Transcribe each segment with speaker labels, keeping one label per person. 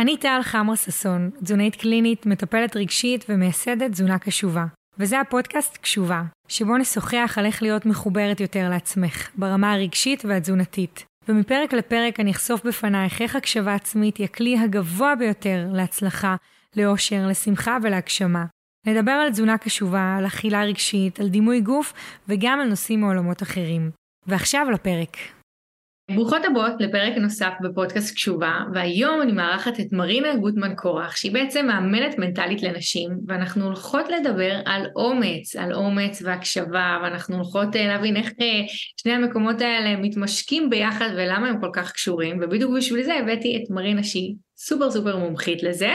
Speaker 1: אני טל חמר ששון, תזונאית קלינית, מטפלת רגשית ומייסדת תזונה קשובה. וזה הפודקאסט קשובה, שבו נשוחח על איך להיות מחוברת יותר לעצמך, ברמה הרגשית והתזונתית. ומפרק לפרק אני אחשוף בפנייך איך הקשבה עצמית היא הכלי הגבוה ביותר להצלחה, לאושר, לשמחה ולהגשמה. נדבר על תזונה קשובה, על אכילה רגשית, על דימוי גוף וגם על נושאים מעולמות אחרים. ועכשיו לפרק. ברוכות הבאות לפרק נוסף בפודקאסט קשובה, והיום אני מארחת את מרינה גוטמן קורח, שהיא בעצם מאמנת מנטלית לנשים, ואנחנו הולכות לדבר על אומץ, על אומץ והקשבה, ואנחנו הולכות אה, להבין איך אה, שני המקומות האלה מתמשקים ביחד ולמה הם כל כך קשורים, ובדיוק בשביל זה הבאתי את מרינה שהיא סופר סופר מומחית לזה.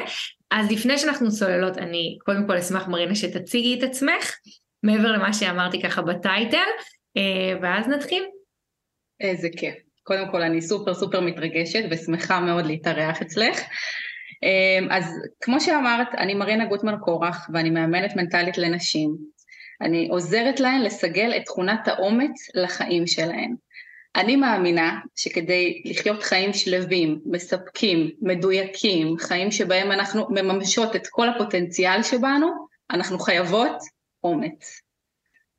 Speaker 1: אז לפני שאנחנו צוללות, אני קודם כל אשמח מרינה שתציגי את עצמך, מעבר למה שאמרתי ככה בטייטל, אה, ואז נתחיל.
Speaker 2: איזה כיף. קודם כל אני סופר סופר מתרגשת ושמחה מאוד להתארח אצלך. אמ, אז כמו שאמרת, אני מרינה גוטמן קורח ואני מאמנת מנטלית לנשים. אני עוזרת להן לסגל את תכונת האומץ לחיים שלהן. אני מאמינה שכדי לחיות חיים שלווים, מספקים, מדויקים, חיים שבהם אנחנו מממשות את כל הפוטנציאל שבנו, אנחנו חייבות אומץ.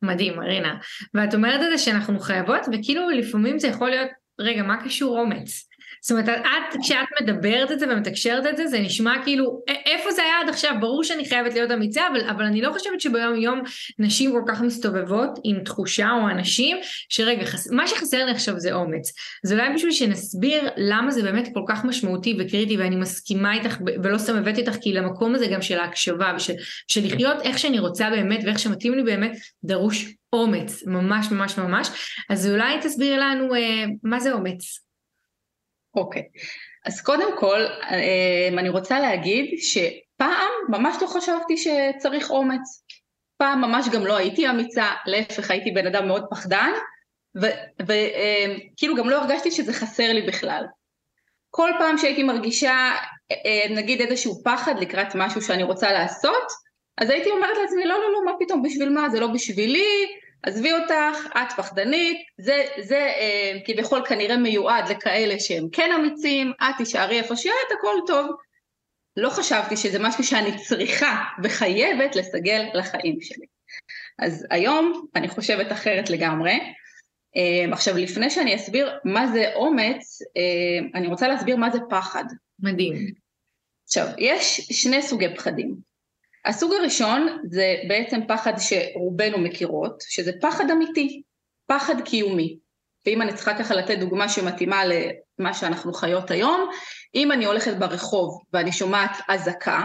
Speaker 1: מדהים, מרינה. ואת אומרת את זה שאנחנו חייבות, וכאילו לפעמים זה יכול להיות רגע, מה קשור אומץ? זאת אומרת, את, כשאת מדברת את זה ומתקשרת את זה, זה נשמע כאילו, איפה זה היה עד עכשיו? ברור שאני חייבת להיות אמיצה, אבל, אבל אני לא חושבת שביום יום נשים כל כך מסתובבות עם תחושה או אנשים, שרגע, חס, מה שחסר לי עכשיו זה אומץ. אז אולי בשביל שנסביר למה זה באמת כל כך משמעותי וקריטי, ואני מסכימה איתך, ולא סתם הבאתי אותך, כי למקום הזה גם של ההקשבה, ושל של לחיות איך שאני רוצה באמת, ואיך שמתאים לי באמת, דרוש אומץ, ממש ממש ממש. אז אולי תסבירי לנו אה, מה זה אומץ.
Speaker 2: אוקיי, אז קודם כל אה, אני רוצה להגיד שפעם ממש לא חשבתי שצריך אומץ. פעם ממש גם לא הייתי אמיצה, להפך הייתי בן אדם מאוד פחדן, וכאילו אה, גם לא הרגשתי שזה חסר לי בכלל. כל פעם שהייתי מרגישה נגיד איזשהו פחד לקראת משהו שאני רוצה לעשות, אז הייתי אומרת לעצמי לא לא לא מה פתאום בשביל מה זה לא בשבילי עזבי אותך, את פחדנית, זה, זה אה, כביכול כנראה מיועד לכאלה שהם כן אמיצים, את תישארי איפה שאת, הכל טוב. לא חשבתי שזה משהו שאני צריכה וחייבת לסגל לחיים שלי. אז היום אני חושבת אחרת לגמרי. אה, עכשיו לפני שאני אסביר מה זה אומץ, אה, אני רוצה להסביר מה זה פחד.
Speaker 1: מדהים.
Speaker 2: עכשיו, יש שני סוגי פחדים. הסוג הראשון זה בעצם פחד שרובנו מכירות, שזה פחד אמיתי, פחד קיומי. ואם אני צריכה ככה לתת דוגמה שמתאימה למה שאנחנו חיות היום, אם אני הולכת ברחוב ואני שומעת אזעקה,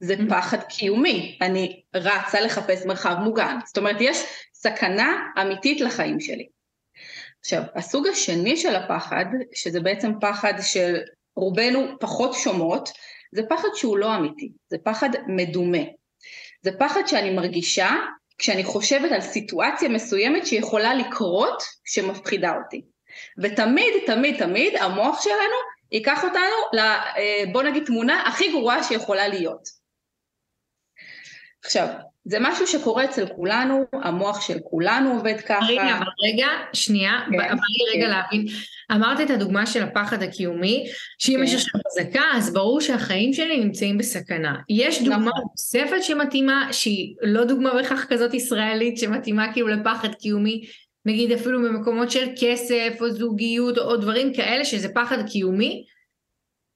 Speaker 2: זה mm-hmm. פחד קיומי, אני רצה לחפש מרחב מוגן. זאת אומרת, יש סכנה אמיתית לחיים שלי. עכשיו, הסוג השני של הפחד, שזה בעצם פחד של רובנו פחות שומעות, זה פחד שהוא לא אמיתי, זה פחד מדומה. זה פחד שאני מרגישה כשאני חושבת על סיטואציה מסוימת שיכולה לקרות שמפחידה אותי. ותמיד, תמיד, תמיד המוח שלנו ייקח אותנו, אה, בוא נגיד, תמונה הכי גרועה שיכולה להיות. עכשיו, זה משהו שקורה אצל כולנו, המוח של כולנו עובד ככה.
Speaker 1: רגע, אבל רגע, שנייה, כן, בא לי רגע כן. להבין. אמרת את הדוגמה של הפחד הקיומי, שאם כן. יש עכשיו אזעקה, אז ברור שהחיים שלי נמצאים בסכנה. יש דוגמה נכון. נוספת שמתאימה, שהיא לא דוגמה בהכרח כזאת ישראלית, שמתאימה כאילו לפחד קיומי, נגיד אפילו במקומות של כסף או זוגיות או דברים כאלה, שזה פחד קיומי,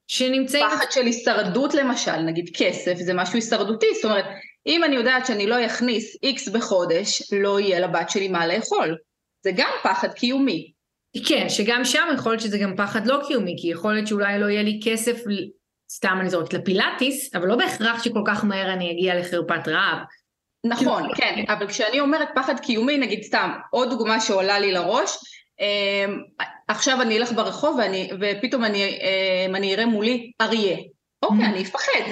Speaker 2: שנמצאים... פחד של הישרדות למשל, נגיד כסף, זה משהו הישרדותי, זאת אומרת, אם אני יודעת שאני לא אכניס איקס בחודש, לא יהיה לבת שלי מה לאכול. זה גם פחד קיומי.
Speaker 1: כן, שגם שם יכול להיות שזה גם פחד לא קיומי, כי יכול להיות שאולי לא יהיה לי כסף, סתם אני זורקת לפילאטיס, אבל לא בהכרח שכל כך מהר אני אגיע לחרפת רעב.
Speaker 2: נכון, כן, אבל כשאני אומרת פחד קיומי, נגיד סתם, עוד דוגמה שעולה לי לראש, אמ, עכשיו אני אלך ברחוב ואני, ופתאום אני, אמ, אני אראה מולי אריה. אוקיי, אני אפחד.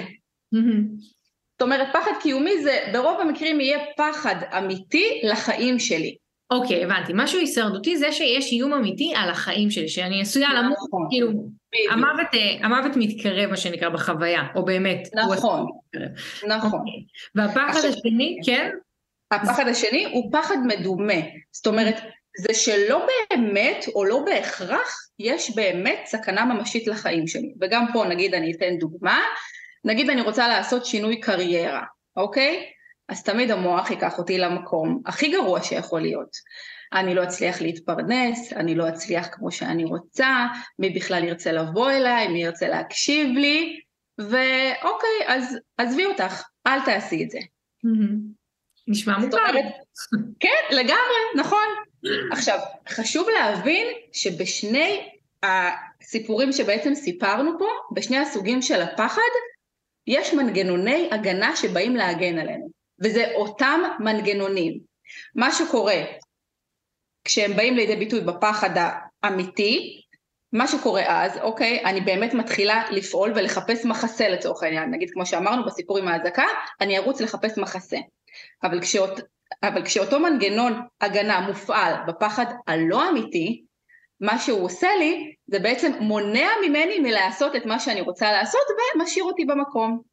Speaker 2: זאת אומרת, פחד קיומי זה ברוב המקרים יהיה פחד אמיתי לחיים שלי.
Speaker 1: אוקיי, הבנתי. משהו הישרדותי זה שיש איום אמיתי על החיים שלי, שאני עשויה למות, נכון, כאילו, המוות, אה, המוות מתקרב, מה שנקרא, בחוויה, או באמת.
Speaker 2: נכון, נכון.
Speaker 1: אוקיי. והפחד השני, כן?
Speaker 2: הפחד השני הוא פחד מדומה. זאת אומרת, זה שלא באמת או לא בהכרח יש באמת סכנה ממשית לחיים שלי. וגם פה נגיד אני אתן דוגמה, נגיד אני רוצה לעשות שינוי קריירה, אוקיי? אז תמיד המוח ייקח אותי למקום הכי גרוע שיכול להיות. אני לא אצליח להתפרנס, אני לא אצליח כמו שאני רוצה, מי בכלל ירצה לבוא אליי, מי ירצה להקשיב לי, ואוקיי, אז עזבי אותך, אל תעשי את זה.
Speaker 1: נשמע מוכר.
Speaker 2: כן, לגמרי, נכון. עכשיו, חשוב להבין שבשני הסיפורים שבעצם סיפרנו פה, בשני הסוגים של הפחד, יש מנגנוני הגנה שבאים להגן עלינו, וזה אותם מנגנונים. מה שקורה כשהם באים לידי ביטוי בפחד האמיתי, מה שקורה אז, אוקיי, אני באמת מתחילה לפעול ולחפש מחסה לצורך העניין, נגיד כמו שאמרנו בסיפור עם האזעקה, אני ארוץ לחפש מחסה. אבל, כשאות, אבל כשאותו מנגנון הגנה מופעל בפחד הלא אמיתי, מה שהוא עושה לי זה בעצם מונע ממני מלעשות את מה שאני רוצה לעשות ומשאיר אותי במקום.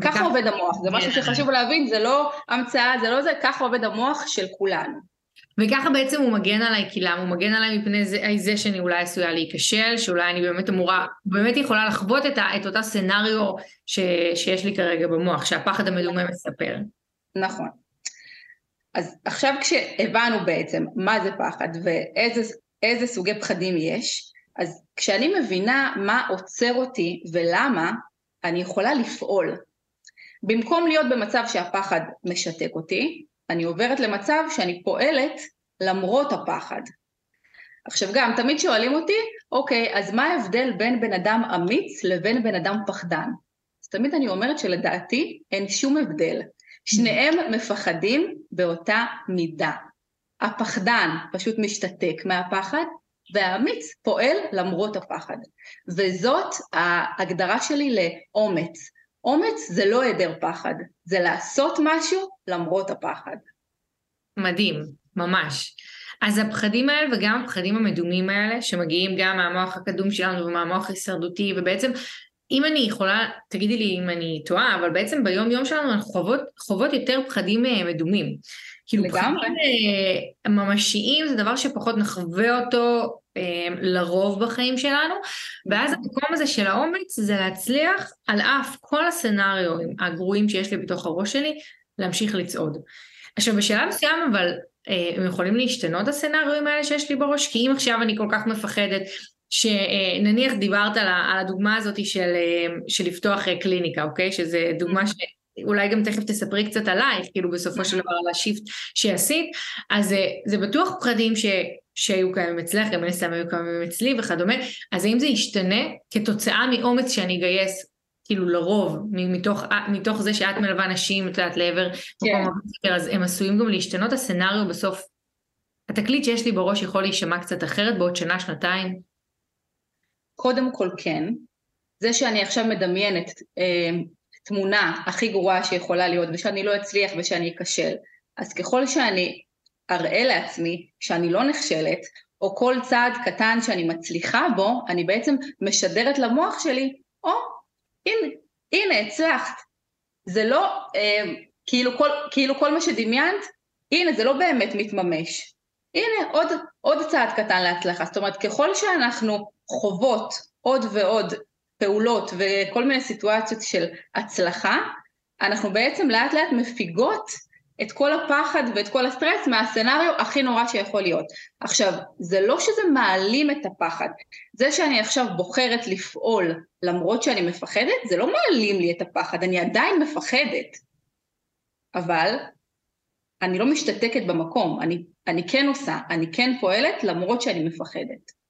Speaker 2: ככה עובד המוח, זה משהו שחשוב להבין, זה לא המצאה, זה לא זה, ככה עובד המוח של כולנו.
Speaker 1: וככה בעצם הוא מגן עליי, כי למה? הוא מגן עליי מפני זה, זה שאני אולי עשויה להיכשל, שאולי אני באמת אמורה, באמת יכולה לחוות את, ה, את אותה סצנריו ש, שיש לי כרגע במוח, שהפחד המדומה מספר.
Speaker 2: נכון. אז עכשיו כשהבנו בעצם מה זה פחד ואיזה סוגי פחדים יש, אז כשאני מבינה מה עוצר אותי ולמה, אני יכולה לפעול. במקום להיות במצב שהפחד משתק אותי, אני עוברת למצב שאני פועלת למרות הפחד. עכשיו גם, תמיד שואלים אותי, אוקיי, אז מה ההבדל בין בן אדם אמיץ לבין בן אדם פחדן? אז תמיד אני אומרת שלדעתי אין שום הבדל. שניהם מפחדים באותה מידה. הפחדן פשוט משתתק מהפחד, והאמיץ פועל למרות הפחד. וזאת ההגדרה שלי לאומץ. אומץ זה לא היעדר פחד, זה לעשות משהו למרות הפחד.
Speaker 1: מדהים, ממש. אז הפחדים האלה וגם הפחדים המדומים האלה, שמגיעים גם מהמוח הקדום שלנו ומהמוח ההישרדותי, ובעצם אם אני יכולה, תגידי לי אם אני טועה, אבל בעצם ביום יום שלנו אנחנו חוות, חוות יותר פחדים אה, מדומים. כאילו לגמרי. פחדים אה, ממשיים זה דבר שפחות נחווה אותו לרוב בחיים שלנו, ואז המקום הזה של האומץ זה להצליח על אף כל הסצנריואים הגרועים שיש לי בתוך הראש שלי, להמשיך לצעוד. עכשיו בשלב מסוים אבל הם יכולים להשתנות הסצנריואים האלה שיש לי בראש, כי אם עכשיו אני כל כך מפחדת שנניח דיברת על הדוגמה הזאת של, של לפתוח קליניקה, אוקיי? שזה דוגמה ש... אולי גם תכף תספרי קצת עלייך, כאילו בסופו של דבר על השיפט שעשית, אז זה, זה בטוח פחדים ש, שהיו קיימים אצלך, גם מן הסתם היו קיימים אצלי וכדומה, אז האם זה ישתנה כתוצאה מאומץ שאני אגייס, כאילו לרוב, מתוך, מתוך זה שאת מלווה נשים, את יודעת, לעבר כן. מקום הבוקר, אז הם עשויים גם להשתנות הסצנריו בסוף. התקליט שיש לי בראש יכול להישמע קצת אחרת בעוד שנה, שנתיים?
Speaker 2: קודם כל כן. זה שאני עכשיו מדמיינת אה, תמונה הכי גרועה שיכולה להיות ושאני לא אצליח ושאני אכשל, אז ככל שאני אראה לעצמי שאני לא נכשלת, או כל צעד קטן שאני מצליחה בו, אני בעצם משדרת למוח שלי, או, oh, הנה, הנה, הצלחת. זה לא, אה, כאילו, כל, כאילו כל מה שדמיינת, הנה, זה לא באמת מתממש. הנה, עוד, עוד צעד קטן להצלחה. זאת אומרת, ככל שאנחנו חוות עוד ועוד פעולות וכל מיני סיטואציות של הצלחה, אנחנו בעצם לאט לאט מפיגות את כל הפחד ואת כל הסטרס מהסצנריו הכי נורא שיכול להיות. עכשיו, זה לא שזה מעלים את הפחד, זה שאני עכשיו בוחרת לפעול למרות שאני מפחדת, זה לא מעלים לי את הפחד, אני עדיין מפחדת. אבל אני לא משתתקת במקום, אני, אני כן עושה, אני כן פועלת למרות שאני מפחדת.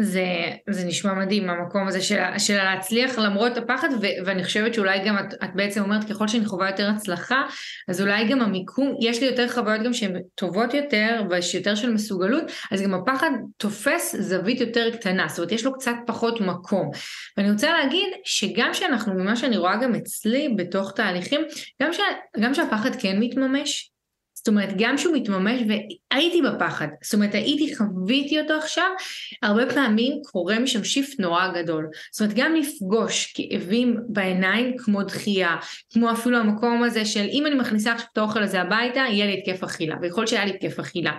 Speaker 1: זה, זה נשמע מדהים, המקום הזה של, של להצליח למרות הפחד, ו, ואני חושבת שאולי גם את, את בעצם אומרת ככל שאני חווה יותר הצלחה, אז אולי גם המיקום, יש לי יותר חוויות גם שהן טובות יותר, ויש יותר של מסוגלות, אז גם הפחד תופס זווית יותר קטנה, זאת אומרת יש לו קצת פחות מקום. ואני רוצה להגיד שגם שאנחנו, ממה שאני רואה גם אצלי בתוך תהליכים, גם, ש, גם שהפחד כן מתממש, זאת אומרת, גם שהוא מתממש, והייתי בפחד, זאת אומרת, הייתי, חוויתי אותו עכשיו, הרבה פעמים קורה משם שיפט נורא גדול. זאת אומרת, גם לפגוש כאבים בעיניים כמו דחייה, כמו אפילו המקום הזה של אם אני מכניסה עכשיו את האוכל הזה הביתה, יהיה לי התקף אכילה, ויכול שהיה לי התקף אכילה.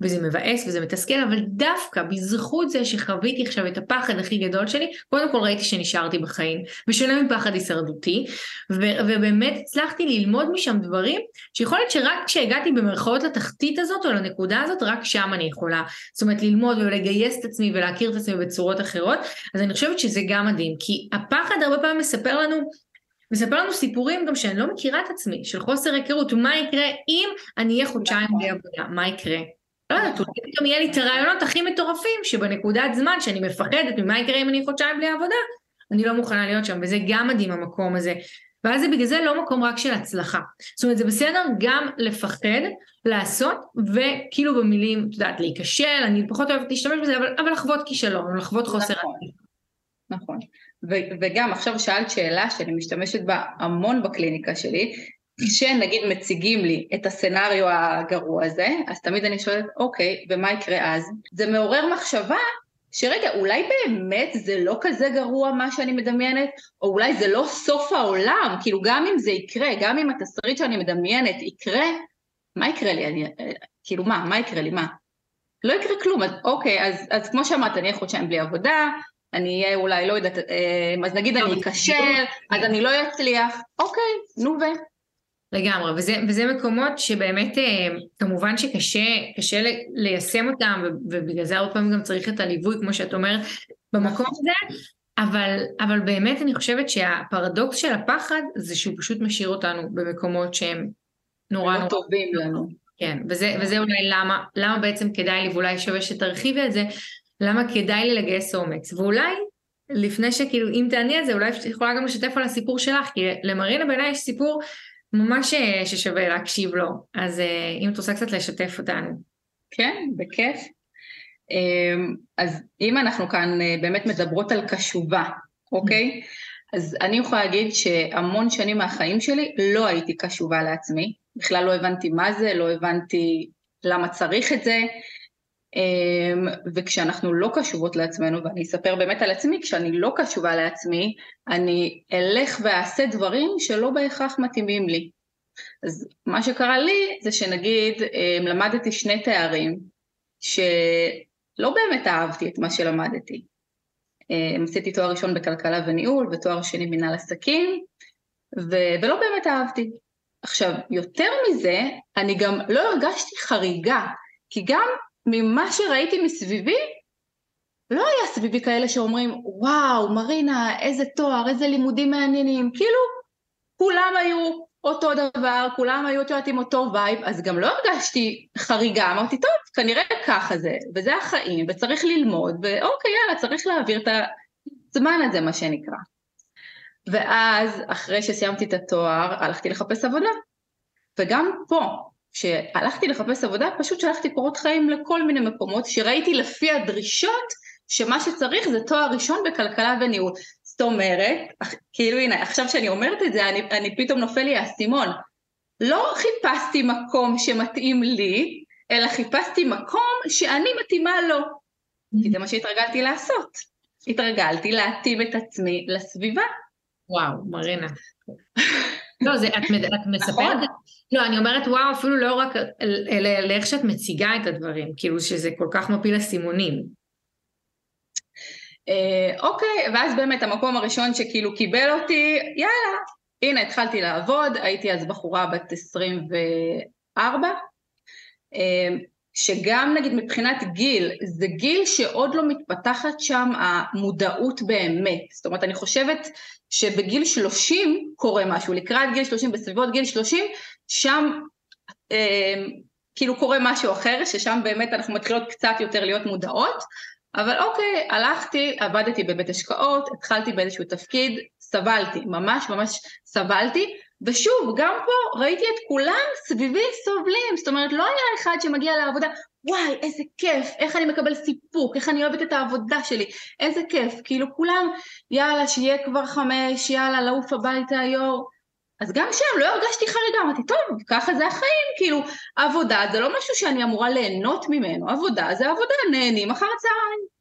Speaker 1: וזה מבאס וזה מתסכל, אבל דווקא בזכות זה שחוויתי עכשיו את הפחד הכי גדול שלי, קודם כל ראיתי שנשארתי בחיים, בשונה מפחד הישרדותי, ובאמת הצלחתי ללמוד משם דברים, שיכול להיות שרק כשהגעתי במרכאות לתחתית הזאת או לנקודה הזאת, רק שם אני יכולה, זאת אומרת ללמוד ולגייס את עצמי ולהכיר את עצמי בצורות אחרות, אז אני חושבת שזה גם מדהים, כי הפחד הרבה פעמים מספר לנו מספר לנו סיפורים גם שאני לא מכירה את עצמי, של חוסר היכרות, מה יקרה אם אני אהיה חודשיים בלי עבודה, מה יקרה? לא יודעת, אולי פתאום יהיה לי את הרעיונות הכי מטורפים, שבנקודת זמן שאני מפחדת ממה יקרה אם אני חודשיים בלי עבודה, אני לא מוכנה להיות שם, וזה גם מדהים המקום הזה. ואז זה בגלל זה לא מקום רק של הצלחה. זאת אומרת, זה בסדר גם לפחד, לעשות, וכאילו במילים, את יודעת, להיכשל, אני פחות אוהבת להשתמש בזה, אבל, אבל לחוות כישלון, לחוות חוסר...
Speaker 2: נכון, נכון. ו- וגם עכשיו שאלת שאלה שאני משתמשת בה המון בקליניקה שלי, כשנגיד מציגים לי את הסצנריו הגרוע הזה, אז תמיד אני שואלת, אוקיי, ומה יקרה אז? זה מעורר מחשבה שרגע, אולי באמת זה לא כזה גרוע מה שאני מדמיינת, או אולי זה לא סוף העולם, כאילו גם אם זה יקרה, גם אם התסריט שאני מדמיינת יקרה, מה יקרה לי? אני, כאילו מה, מה יקרה לי? מה? לא יקרה כלום, אז אוקיי, אז, אז כמו שאמרת, אני אהיה חודשיים בלי עבודה, אני אהיה אולי, לא יודעת, אה, אז נגיד אני אכשל, אז אני לא אצליח, אוקיי, נו ו...
Speaker 1: לגמרי, וזה, וזה מקומות שבאמת אה, כמובן שקשה ליישם אותם ובגלל זה הרבה פעמים גם צריך את הליווי כמו שאת אומרת במקום הזה, אבל, אבל באמת אני חושבת שהפרדוקס של הפחד זה שהוא פשוט משאיר אותנו במקומות שהם נורא
Speaker 2: נורא טובים לנו.
Speaker 1: כן, וזה, וזה אולי למה, למה בעצם כדאי לי ואולי שווה שתרחיבי את זה, למה כדאי לי לגייס אומץ, ואולי לפני שכאילו אם תעני על זה אולי את יכולה גם לשתף על הסיפור שלך, כי למרינה בעיניי יש סיפור ממש ששווה להקשיב לו, אז אה, אם את רוצה קצת לשתף אותנו.
Speaker 2: כן, בכיף. אמ, אז אם אנחנו כאן אה, באמת מדברות על קשובה, אוקיי? אז אני יכולה להגיד שהמון שנים מהחיים שלי לא הייתי קשובה לעצמי, בכלל לא הבנתי מה זה, לא הבנתי למה צריך את זה, וכשאנחנו לא קשובות לעצמנו, ואני אספר באמת על עצמי, כשאני לא קשובה לעצמי, אני אלך ואעשה דברים שלא בהכרח מתאימים לי. אז מה שקרה לי זה שנגיד אמ, למדתי שני תארים שלא באמת אהבתי את מה שלמדתי. אמ, עשיתי תואר ראשון בכלכלה וניהול ותואר שני מנהל עסקים ו- ולא באמת אהבתי. עכשיו, יותר מזה, אני גם לא הרגשתי חריגה, כי גם ממה שראיתי מסביבי, לא היה סביבי כאלה שאומרים, וואו, מרינה, איזה תואר, איזה לימודים מעניינים, כאילו, כולם היו אותו דבר, כולם היו, את יודעת, עם אותו vibe, אז גם לא הרגשתי חריגה, אמרתי, טוב, כנראה ככה זה, וזה החיים, וצריך ללמוד, ואוקיי, יאללה, צריך להעביר את הזמן הזה, מה שנקרא. ואז, אחרי שסיימתי את התואר, הלכתי לחפש עבודה. וגם פה, כשהלכתי לחפש עבודה, פשוט שלחתי קורות חיים לכל מיני מקומות, שראיתי לפי הדרישות שמה שצריך זה תואר ראשון בכלכלה וניהול. זאת אומרת, כאילו הנה, עכשיו שאני אומרת את זה, אני, אני פתאום נופל לי האסימון. לא חיפשתי מקום שמתאים לי, אלא חיפשתי מקום שאני מתאימה לו. כי זה מה שהתרגלתי לעשות. התרגלתי להתאים את עצמי לסביבה.
Speaker 1: וואו, מרינה. לא, זה, את, את מספרת, נכון. לא, אני אומרת וואו, אפילו לא רק לאיך שאת מציגה את הדברים, כאילו שזה כל כך מפיל אסימונים.
Speaker 2: אה, אוקיי, ואז באמת המקום הראשון שכאילו קיבל אותי, יאללה, הנה התחלתי לעבוד, הייתי אז בחורה בת 24, אה, שגם נגיד מבחינת גיל, זה גיל שעוד לא מתפתחת שם המודעות באמת. זאת אומרת, אני חושבת שבגיל 30 קורה משהו, לקראת גיל 30, בסביבות גיל 30, שם אה, כאילו קורה משהו אחר, ששם באמת אנחנו מתחילות קצת יותר להיות מודעות, אבל אוקיי, הלכתי, עבדתי בבית השקעות, התחלתי באיזשהו תפקיד, סבלתי, ממש ממש סבלתי, ושוב, גם פה ראיתי את כולם סביבי סובלים, זאת אומרת לא היה אחד שמגיע לעבודה, וואי איזה כיף, איך אני מקבל סיפוק, איך אני אוהבת את העבודה שלי, איזה כיף, כאילו כולם, יאללה שיהיה כבר חמש, יאללה לעוף הביתה יור, אז גם שם לא הרגשתי חריגה, אמרתי טוב, ככה זה החיים, כאילו עבודה זה לא משהו שאני אמורה ליהנות ממנו, עבודה זה עבודה, נהנים אחר הצהריים.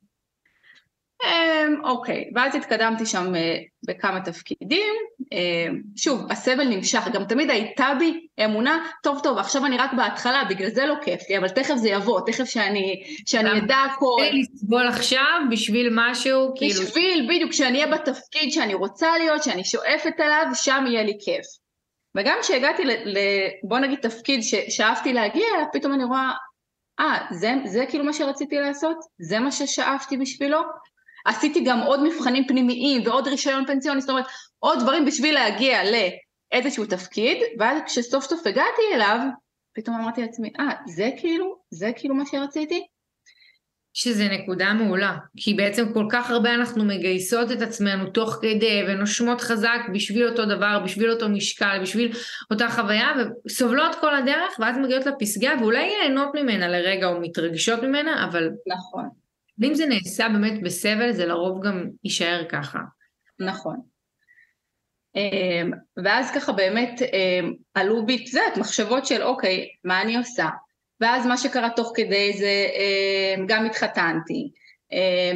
Speaker 2: אמ, אוקיי, ואז התקדמתי שם אה, בכמה תפקידים. אמ, שוב, הסבל נמשך, גם תמיד הייתה בי אמונה, טוב טוב, עכשיו אני רק בהתחלה, בגלל זה לא כיף לי, אבל תכף זה יבוא, תכף שאני, שאני אדע הכל.
Speaker 1: לסבול עכשיו בשביל משהו,
Speaker 2: כאילו... בשביל, בדיוק, שאני אהיה בתפקיד שאני רוצה להיות, שאני שואפת אליו, שם יהיה לי כיף. וגם כשהגעתי ל... ל בוא נגיד תפקיד ששאפתי להגיע פתאום אני רואה, אה, זה, זה כאילו מה שרציתי לעשות? זה מה ששאפתי בשבילו? עשיתי גם עוד מבחנים פנימיים ועוד רישיון פנסיוני, זאת אומרת, עוד דברים בשביל להגיע לאיזשהו תפקיד, ואז כשסוף סוף הגעתי אליו, פתאום אמרתי לעצמי, אה, זה כאילו, זה כאילו מה שרציתי?
Speaker 1: שזה נקודה מעולה, כי בעצם כל כך הרבה אנחנו מגייסות את עצמנו תוך כדי ונושמות חזק בשביל אותו דבר, בשביל אותו משקל, בשביל אותה חוויה, וסובלות כל הדרך, ואז מגיעות לפסגה, ואולי נהנות ממנה לרגע או מתרגשות ממנה, אבל...
Speaker 2: נכון.
Speaker 1: ואם זה נעשה באמת בסבל, זה לרוב גם יישאר ככה.
Speaker 2: נכון. אמ, ואז ככה באמת אמ, עלו בי, את יודעת, מחשבות של אוקיי, מה אני עושה? ואז מה שקרה תוך כדי זה, אמ, גם התחתנתי,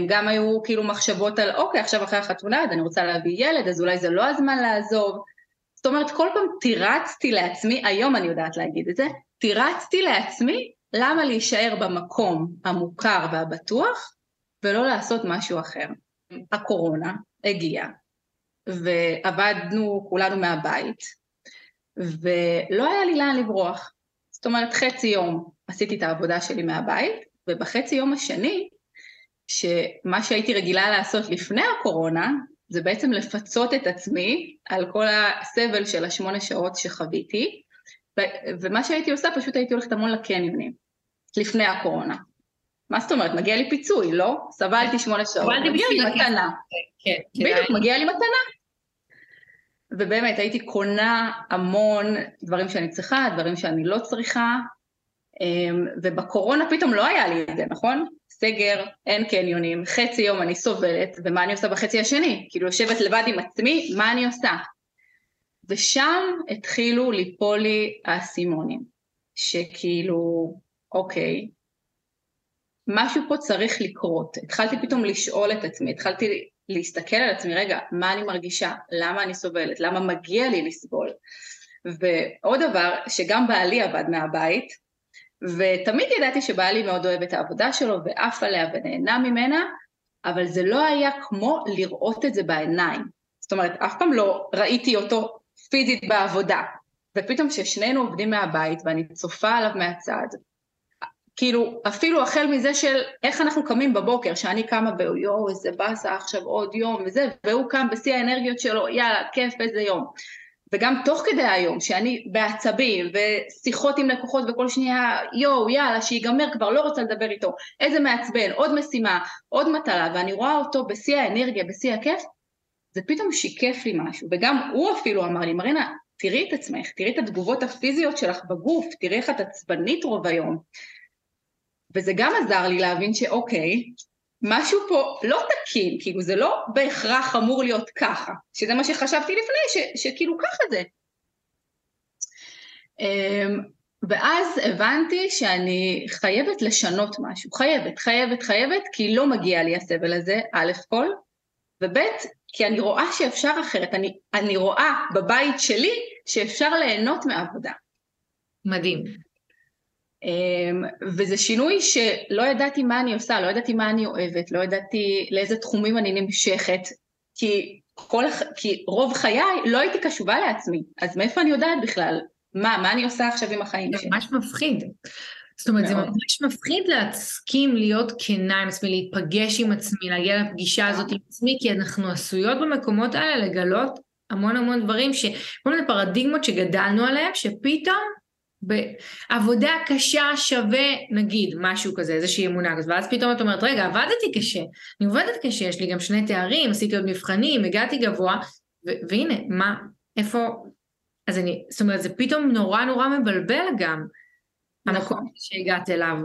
Speaker 2: גם היו כאילו מחשבות על אוקיי, עכשיו אחרי החתונה, אז אני רוצה להביא ילד, אז אולי זה לא הזמן לעזוב. זאת אומרת, כל פעם תירצתי לעצמי, היום אני יודעת להגיד את זה, תירצתי לעצמי למה להישאר במקום המוכר והבטוח ולא לעשות משהו אחר. הקורונה הגיעה ועבדנו כולנו מהבית ולא היה לי לאן לברוח. זאת אומרת חצי יום עשיתי את העבודה שלי מהבית ובחצי יום השני שמה שהייתי רגילה לעשות לפני הקורונה זה בעצם לפצות את עצמי על כל הסבל של השמונה שעות שחוויתי ומה שהייתי עושה פשוט הייתי הולכת המון לקניונים לפני הקורונה. מה זאת אומרת? מגיע לי פיצוי, לא? סבלתי שמונה שעות, מגיע לי מתנה. כן, בדיוק, מגיע לי מתנה. ובאמת הייתי קונה המון דברים שאני צריכה, דברים שאני לא צריכה, אמ, ובקורונה פתאום לא היה לי את זה, נכון? סגר, אין קניונים, חצי יום אני סובלת, ומה אני עושה בחצי השני? כאילו יושבת לבד עם עצמי, מה אני עושה? ושם התחילו ליפול לי האסימונים, שכאילו אוקיי, משהו פה צריך לקרות. התחלתי פתאום לשאול את עצמי, התחלתי להסתכל על עצמי, רגע, מה אני מרגישה? למה אני סובלת? למה מגיע לי לסבול? ועוד דבר, שגם בעלי עבד מהבית, ותמיד ידעתי שבעלי מאוד אוהב את העבודה שלו ועף עליה ונהנה ממנה, אבל זה לא היה כמו לראות את זה בעיניים. זאת אומרת, אף פעם לא ראיתי אותו פיזית בעבודה. ופתאום כששנינו עובדים מהבית ואני צופה עליו מהצד, כאילו אפילו החל מזה של איך אנחנו קמים בבוקר, שאני קמה ביואו איזה באסה עכשיו עוד יום וזה, והוא קם בשיא האנרגיות שלו, יאללה כיף איזה יום. וגם תוך כדי היום, שאני בעצבים ושיחות עם לקוחות וכל שנייה יואו יאללה שיגמר כבר לא רוצה לדבר איתו, איזה מעצבן, עוד משימה, עוד מטלה, ואני רואה אותו בשיא האנרגיה, בשיא הכיף, זה פתאום שיקף לי משהו, וגם הוא אפילו אמר לי, מרינה, תראי את עצמך, תראי את התגובות הפיזיות שלך בגוף, תראי איך את עצבנית רוב היום. וזה גם עזר לי להבין שאוקיי, משהו פה לא תקין, כאילו זה לא בהכרח אמור להיות ככה, שזה מה שחשבתי לפני, ש, שכאילו ככה זה. אמ, ואז הבנתי שאני חייבת לשנות משהו, חייבת, חייבת, חייבת, כי לא מגיע לי הסבל הזה, א' כל, וב' כי אני רואה שאפשר אחרת, אני, אני רואה בבית שלי שאפשר ליהנות מעבודה.
Speaker 1: מדהים.
Speaker 2: אמ, וזה שינוי שלא ידעתי מה אני עושה, לא ידעתי מה אני אוהבת, לא ידעתי לאיזה תחומים אני נמשכת, כי, כל, כי רוב חיי לא הייתי קשובה לעצמי, אז מאיפה אני יודעת בכלל? מה, מה אני עושה עכשיו עם החיים
Speaker 1: שלי? זה ממש מפחיד. זאת אומרת, זה ממש מפחיד להסכים להיות כנה עם עצמי, להיפגש עם עצמי, להגיע לפגישה הזאת עם עצמי, כי אנחנו עשויות במקומות האלה לגלות המון המון דברים, שכל מיני פרדיגמות שגדלנו עליהם, שפתאום בעבודה קשה שווה נגיד משהו כזה, איזושהי אמונה כזאת, ואז פתאום את אומרת, רגע, עבדתי קשה, אני עובדת קשה, יש לי גם שני תארים, עשיתי עוד מבחנים, הגעתי גבוה, והנה, מה, איפה, אז אני, זאת אומרת, זה פתאום נורא נורא מבלבל גם, נכון. המקום שהגעת אליו.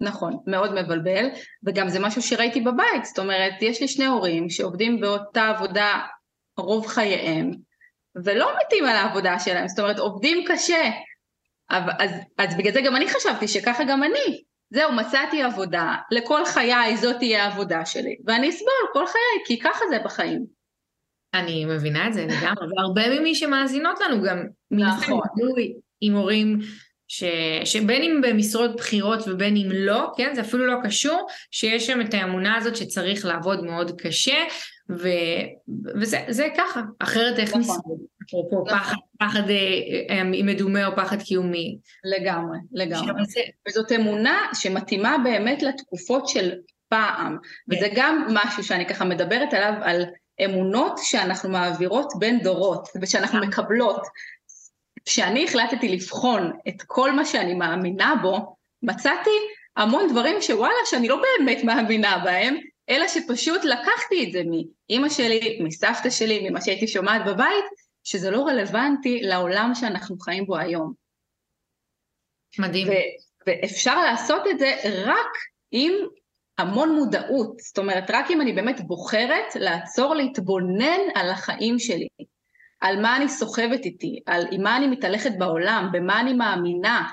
Speaker 2: נכון, מאוד מבלבל, וגם זה משהו שראיתי בבית, זאת אומרת, יש לי שני הורים שעובדים באותה עבודה רוב חייהם, ולא מתים על העבודה שלהם, זאת אומרת, עובדים קשה, אז, אז בגלל זה גם אני חשבתי שככה גם אני, זהו, מצאתי עבודה, לכל חיי זאת תהיה העבודה שלי, ואני אסבול כל חיי, כי ככה זה בחיים.
Speaker 1: אני מבינה את זה לגמרי, והרבה ממי שמאזינות לנו גם,
Speaker 2: נכון,
Speaker 1: עם הורים ש... שבין אם במשרות בכירות ובין אם לא, כן, זה אפילו לא קשור, שיש שם את האמונה הזאת שצריך לעבוד מאוד קשה, ו... וזה ככה, אחרת איך נכון. נשרוד, אפרופו נכון. פחד, פחד אה, אה, מדומה או פחד קיומי.
Speaker 2: לגמרי, לגמרי. וזאת אמונה שמתאימה באמת לתקופות של פעם, כן. וזה גם משהו שאני ככה מדברת עליו, על אמונות שאנחנו מעבירות בין דורות, ושאנחנו נכון. מקבלות. כשאני החלטתי לבחון את כל מה שאני מאמינה בו, מצאתי המון דברים שוואלה, שאני לא באמת מאמינה בהם, אלא שפשוט לקחתי את זה מאימא שלי, מסבתא שלי, ממה שהייתי שומעת בבית, שזה לא רלוונטי לעולם שאנחנו חיים בו היום.
Speaker 1: מדהים.
Speaker 2: ו- ואפשר לעשות את זה רק עם המון מודעות, זאת אומרת, רק אם אני באמת בוחרת לעצור להתבונן על החיים שלי, על מה אני סוחבת איתי, על עם מה אני מתהלכת בעולם, במה אני מאמינה,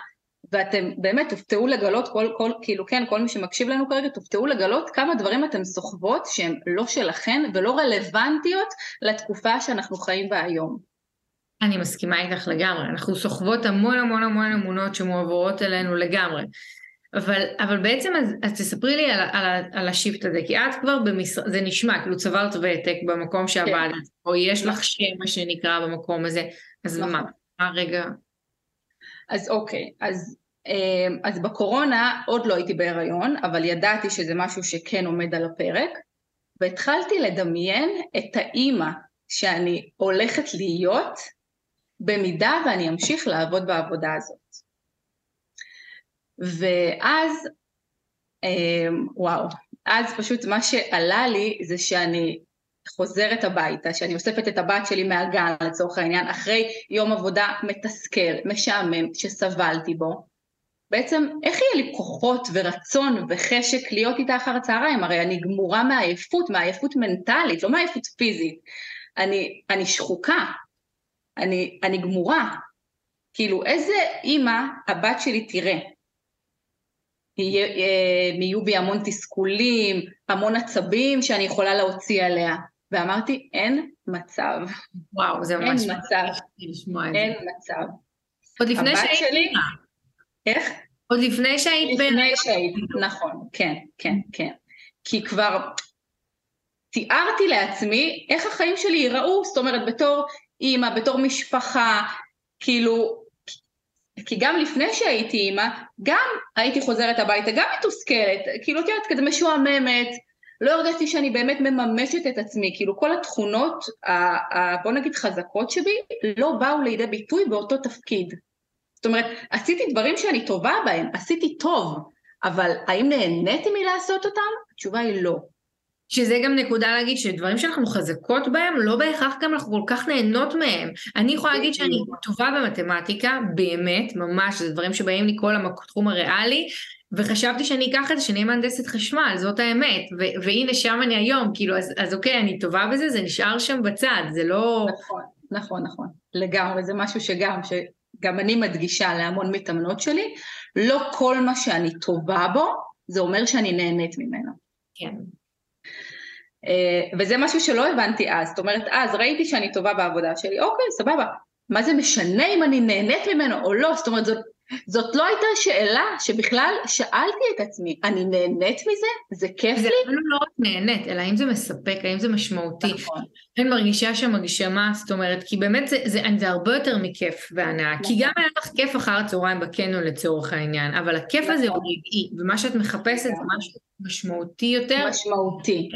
Speaker 2: ואתם באמת תופתעו לגלות, כל, כל, כאילו כן, כל מי שמקשיב לנו כרגע, תופתעו לגלות כמה דברים אתם סוחבות שהם לא שלכן ולא רלוונטיות לתקופה שאנחנו חיים בה היום.
Speaker 1: אני מסכימה איתך לגמרי, אנחנו סוחבות המון המון המון אמונות שמועברות אלינו לגמרי. אבל, אבל בעצם אז, אז תספרי לי על, על, על השיפט הזה, כי את כבר במשרד, זה נשמע כאילו צברת ותק במקום שעבדת, כן. או יש לך שם מה שנקרא במקום הזה, אז נכון. מה, מה רגע?
Speaker 2: אז אוקיי, אז, אז בקורונה עוד לא הייתי בהיריון, אבל ידעתי שזה משהו שכן עומד על הפרק, והתחלתי לדמיין את האימא שאני הולכת להיות, במידה ואני אמשיך לעבוד בעבודה הזאת. ואז, אמ, וואו, אז פשוט מה שעלה לי זה שאני חוזרת הביתה, שאני אוספת את הבת שלי מהגן לצורך העניין, אחרי יום עבודה מתסכל, משעמם, שסבלתי בו, בעצם איך יהיה לי כוחות ורצון וחשק להיות איתה אחר הצהריים? הרי אני גמורה מעייפות, מעייפות מנטלית, לא מעייפות פיזית. אני, אני שחוקה, אני, אני גמורה. כאילו, איזה אימא הבת שלי תראה? יהיו בי המון תסכולים, המון עצבים שאני יכולה להוציא עליה. ואמרתי, אין מצב.
Speaker 1: וואו, זה ממש...
Speaker 2: אין מצב. אין מצב.
Speaker 1: עוד לפני שהיית שלי...
Speaker 2: איך?
Speaker 1: עוד לפני שהיית
Speaker 2: בין... לפני שהיית, נכון, כן, כן, כן. כי כבר תיארתי לעצמי איך החיים שלי ייראו, זאת אומרת, בתור אימא, בתור משפחה, כאילו, כי גם לפני שהייתי אימא, גם הייתי חוזרת הביתה, גם מתוסכלת, כאילו, את יודעת, כזה משועממת, לא הרגשתי שאני באמת מממשת את עצמי, כאילו כל התכונות, בוא נגיד חזקות שבי, לא באו לידי ביטוי באותו תפקיד. זאת אומרת, עשיתי דברים שאני טובה בהם, עשיתי טוב, אבל האם נהניתי מלעשות אותם? התשובה היא לא.
Speaker 1: שזה גם נקודה להגיד שדברים שאנחנו חזקות בהם, לא בהכרח גם אנחנו כל כך נהנות מהם. אני יכולה להגיד שאני טובה במתמטיקה, באמת, ממש, זה דברים שבאים לי כל התחום הריאלי, וחשבתי שאני אקח את זה, שאני אהיה מהנדסת חשמל, זאת האמת, ו- והנה שם אני היום, כאילו, אז, אז אוקיי, אני טובה בזה, זה נשאר שם בצד, זה לא...
Speaker 2: נכון, נכון, נכון, לגמרי, זה משהו שגם, שגם אני מדגישה להמון מתאמנות שלי, לא כל מה שאני טובה בו, זה אומר שאני נהנית ממנו.
Speaker 1: כן.
Speaker 2: Uh, וזה משהו שלא הבנתי אז, זאת אומרת, אז ראיתי שאני טובה בעבודה שלי, אוקיי, סבבה, מה זה משנה אם אני נהנית ממנו או לא, זאת אומרת, זאת זאת לא הייתה שאלה שבכלל שאלתי את עצמי, אני נהנית מזה? זה כיף
Speaker 1: זה
Speaker 2: לי?
Speaker 1: זה לא רק נהנית, אלא האם זה מספק, האם זה משמעותי.
Speaker 2: נכון.
Speaker 1: אני מרגישה שם הגשמה, זאת אומרת, כי באמת זה, זה, זה הרבה יותר מכיף והנאה. נכון. כי גם היה לך כיף אחר הצהריים בקניון לצורך העניין, אבל הכיף נכון. הזה הוא רגעי, ומה שאת מחפשת זה משהו משמעותי יותר.
Speaker 2: משמעותי.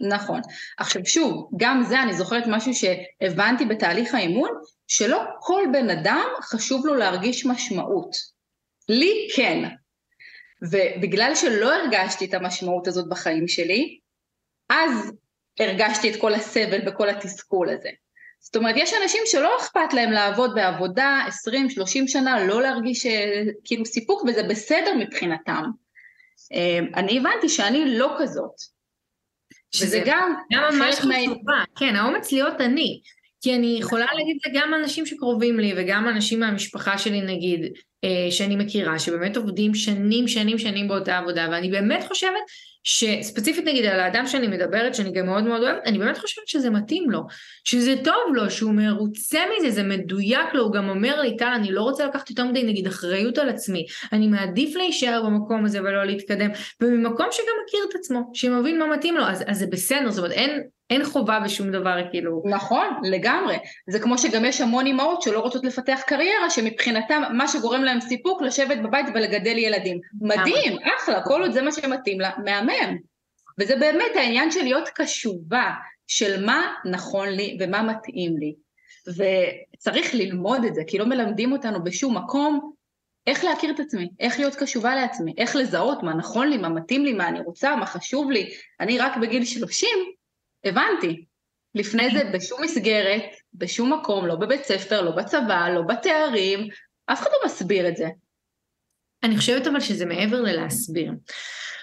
Speaker 2: נכון. עכשיו שוב, גם זה אני זוכרת משהו שהבנתי בתהליך האימון, שלא כל בן אדם חשוב לו להרגיש משמעות. לי כן. ובגלל שלא הרגשתי את המשמעות הזאת בחיים שלי, אז הרגשתי את כל הסבל וכל התסכול הזה. זאת אומרת, יש אנשים שלא אכפת להם לעבוד בעבודה 20-30 שנה, לא להרגיש אה, כאילו סיפוק, וזה בסדר מבחינתם. אה, אני הבנתי שאני לא כזאת.
Speaker 1: שזה גם... גם ממש חשובה, כן, האומץ להיות אני. כי אני יכולה להגיד גם אנשים שקרובים לי וגם אנשים מהמשפחה שלי נגיד, אה, שאני מכירה, שבאמת עובדים שנים, שנים, שנים באותה עבודה, ואני באמת חושבת שספציפית נגיד על האדם שאני מדברת, שאני גם מאוד מאוד אוהבת, אני באמת חושבת שזה מתאים לו, שזה טוב לו, שהוא מרוצה מזה, זה מדויק לו, הוא גם אומר לי, טל, אני לא רוצה לקחת יותר מדי נגיד אחריות על עצמי, אני מעדיף להישאר במקום הזה ולא להתקדם, וממקום שגם מכיר את עצמו, שמבין מה מתאים לו, אז, אז זה בסדר, זאת אומרת אין, אין חובה בשום דבר כאילו.
Speaker 2: נכון, לגמרי. זה כמו שגם יש המון אימהות שלא רוצות לפתח קריירה, שמבחינתם מה שגורם להם סיפוק לשבת בבית ולגדל ילדים. מדהים, אחלה, כל עוד זה מה שמתאים לה, מהמם. וזה באמת העניין של להיות קשובה, של מה נכון לי ומה מתאים לי. וצריך ללמוד את זה, כי לא מלמדים אותנו בשום מקום איך להכיר את עצמי, איך להיות קשובה לעצמי, איך לזהות מה נכון לי, מה מתאים לי, מה אני רוצה, מה חשוב לי. אני רק בגיל 30 הבנתי. לפני זה בשום מסגרת, בשום מקום, לא בבית ספר, לא בצבא, לא בתארים, אף אחד לא מסביר את זה.
Speaker 1: אני חושבת אבל שזה מעבר ללהסביר.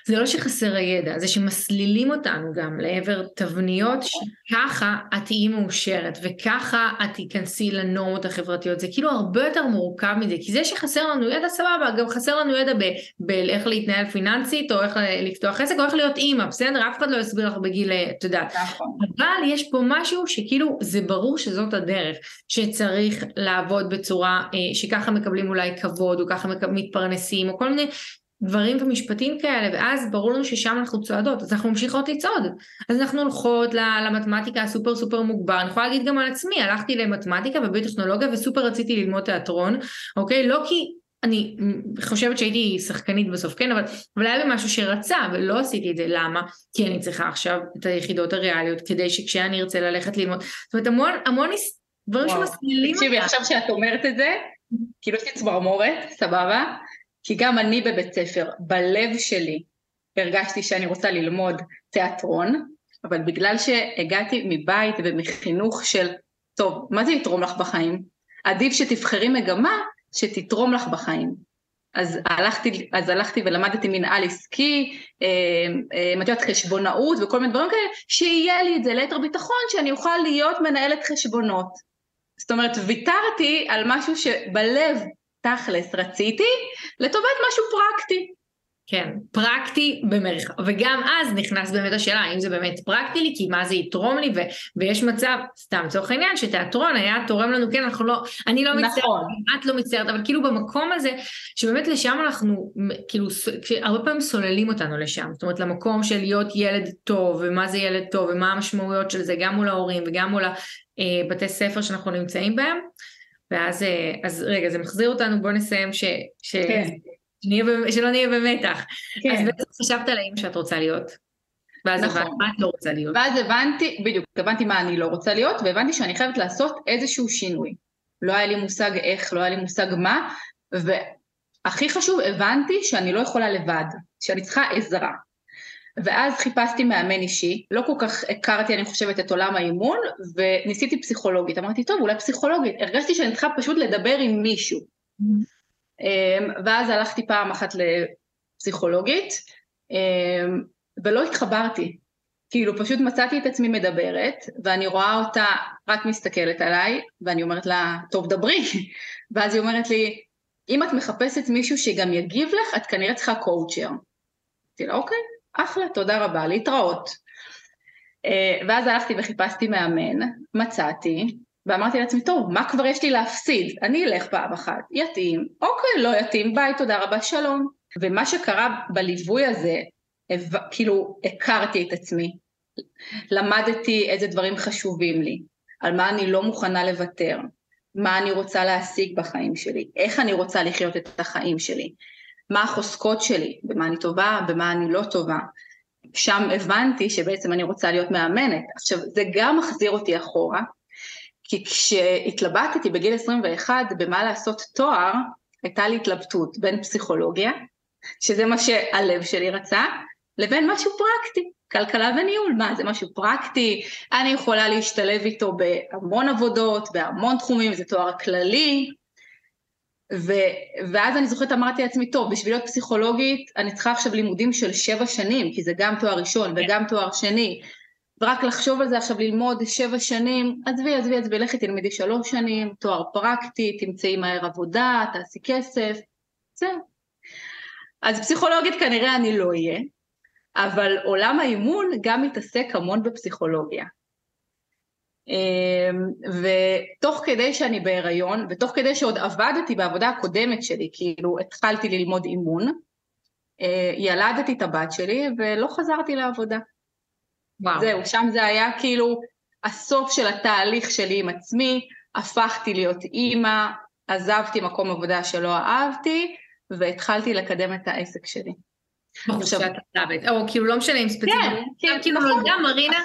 Speaker 1: זה לא שחסר הידע, זה שמסלילים אותנו גם לעבר תבניות שככה את תהיי מאושרת וככה את תיכנסי לנורמות החברתיות, זה כאילו הרבה יותר מורכב מזה, כי זה שחסר לנו ידע סבבה, גם חסר לנו ידע באיך להתנהל פיננסית או איך לפתוח עסק או איך להיות אימא, בסדר? אף אחד לא יסביר לך בגיל, את יודעת. נכון. אבל יש פה משהו שכאילו זה ברור שזאת הדרך, שצריך לעבוד בצורה אה, שככה מקבלים אולי כבוד או ככה מתפרנסים או כל מיני דברים ומשפטים כאלה, ואז ברור לנו ששם אנחנו צועדות, אז אנחנו ממשיכות לצעוד. אז אנחנו הולכות למתמטיקה הסופר סופר מוגבר, אני יכולה להגיד גם על עצמי, הלכתי למתמטיקה וביוטכנולוגיה וסופר רציתי ללמוד תיאטרון, אוקיי? לא כי אני חושבת שהייתי שחקנית בסוף, כן, אבל, אבל היה לי משהו שרצה ולא עשיתי את זה, למה? כי אני צריכה עכשיו את היחידות הריאליות כדי שכשאני ארצה ללכת ללמוד, זאת אומרת המון, המון דברים שמסלילים
Speaker 2: אותה. תקשיבי, עכשיו שאת אומרת את זה, כאילו יש לי צמרמורת, סבבה? כי גם אני בבית ספר, בלב שלי, הרגשתי שאני רוצה ללמוד תיאטרון, אבל בגלל שהגעתי מבית ומחינוך של, טוב, מה זה יתרום לך בחיים? עדיף שתבחרי מגמה שתתרום לך בחיים. אז הלכתי, אז הלכתי ולמדתי מנהל עסקי, אה, אה, יודעת, חשבונאות וכל מיני דברים כאלה, שיהיה לי את זה ליתר ביטחון, שאני אוכל להיות מנהלת חשבונות. זאת אומרת, ויתרתי על משהו שבלב תכלס רציתי, לטובת משהו פרקטי.
Speaker 1: כן, פרקטי במרחב, וגם אז נכנס באמת השאלה האם זה באמת פרקטי לי, כי מה זה יתרום לי, ו- ויש מצב, סתם לצורך העניין, שתיאטרון היה תורם לנו, כן, אנחנו לא, אני לא מצטערת, נכון. את לא מצטערת, אבל כאילו במקום הזה, שבאמת לשם אנחנו, כאילו, הרבה פעמים סוללים אותנו לשם, זאת אומרת למקום של להיות ילד טוב, ומה זה ילד טוב, ומה המשמעויות של זה, גם מול ההורים וגם מול הבתי ספר שאנחנו נמצאים בהם. ואז, אה, אז רגע, זה מחזיר אותנו, בוא נסיים ש... ש... כן. שנהיה, שלא נהיה במתח. כן. אז בעצם חשבת על האם שאת רוצה להיות. ואז נכון. הבנת מה את לא רוצה להיות.
Speaker 2: ואז הבנתי, בדיוק, הבנתי מה אני לא רוצה להיות, והבנתי שאני חייבת לעשות איזשהו שינוי. לא היה לי מושג איך, לא היה לי מושג מה, והכי חשוב, הבנתי שאני לא יכולה לבד, שאני צריכה עזרה. ואז חיפשתי מאמן אישי, לא כל כך הכרתי אני חושבת את עולם האימון, וניסיתי פסיכולוגית, אמרתי טוב אולי פסיכולוגית, הרגשתי שאני צריכה פשוט לדבר עם מישהו. אמ, ואז הלכתי פעם אחת לפסיכולוגית, אמ, ולא התחברתי, כאילו פשוט מצאתי את עצמי מדברת, ואני רואה אותה רק מסתכלת עליי, ואני אומרת לה, טוב דברי, ואז היא אומרת לי, אם את מחפשת מישהו שגם יגיב לך, את כנראה צריכה קואוצ'ר. אמרתי לה, אוקיי, אחלה, תודה רבה, להתראות. אה, ואז הלכתי וחיפשתי מאמן, מצאתי, ואמרתי לעצמי, טוב, מה כבר יש לי להפסיד? אני אלך פעם אחת, יתאים, אוקיי, לא יתאים, ביי, תודה רבה, שלום. ומה שקרה בליווי הזה, כאילו, הכרתי את עצמי. למדתי איזה דברים חשובים לי, על מה אני לא מוכנה לוותר, מה אני רוצה להשיג בחיים שלי, איך אני רוצה לחיות את החיים שלי, מה החוזקות שלי, במה אני טובה, במה אני לא טובה. שם הבנתי שבעצם אני רוצה להיות מאמנת. עכשיו, זה גם מחזיר אותי אחורה, כי כשהתלבטתי בגיל 21 במה לעשות תואר, הייתה לי התלבטות בין פסיכולוגיה, שזה מה שהלב שלי רצה, לבין משהו פרקטי, כלכלה וניהול, מה זה משהו פרקטי, אני יכולה להשתלב איתו בהמון עבודות, בהמון תחומים, זה תואר כללי, ו, ואז אני זוכרת אמרתי לעצמי, טוב, בשביל להיות פסיכולוגית אני צריכה עכשיו לימודים של שבע שנים, כי זה גם תואר ראשון וגם תואר שני, ורק לחשוב על זה עכשיו ללמוד שבע שנים, עזבי, עזבי, עזבי, לכי תלמדי שלוש שנים, תואר פרקטי, תמצאי מהר עבודה, תעשי כסף, זהו. אז פסיכולוגית כנראה אני לא אהיה, אבל עולם האימון גם מתעסק המון בפסיכולוגיה. אמ, ותוך כדי שאני בהיריון, ותוך כדי שעוד עבדתי בעבודה הקודמת שלי, כאילו התחלתי ללמוד אימון, אה, ילדתי את הבת שלי ולא חזרתי לעבודה. וואו. זהו, שם זה היה כאילו הסוף של התהליך שלי עם עצמי, הפכתי להיות אימא, עזבתי מקום עבודה שלא אהבתי, והתחלתי לקדם את העסק שלי.
Speaker 1: עכשיו, או כאילו לא משנה אם ספציפית, כן, כן, כאילו נכון, נולדה מרינה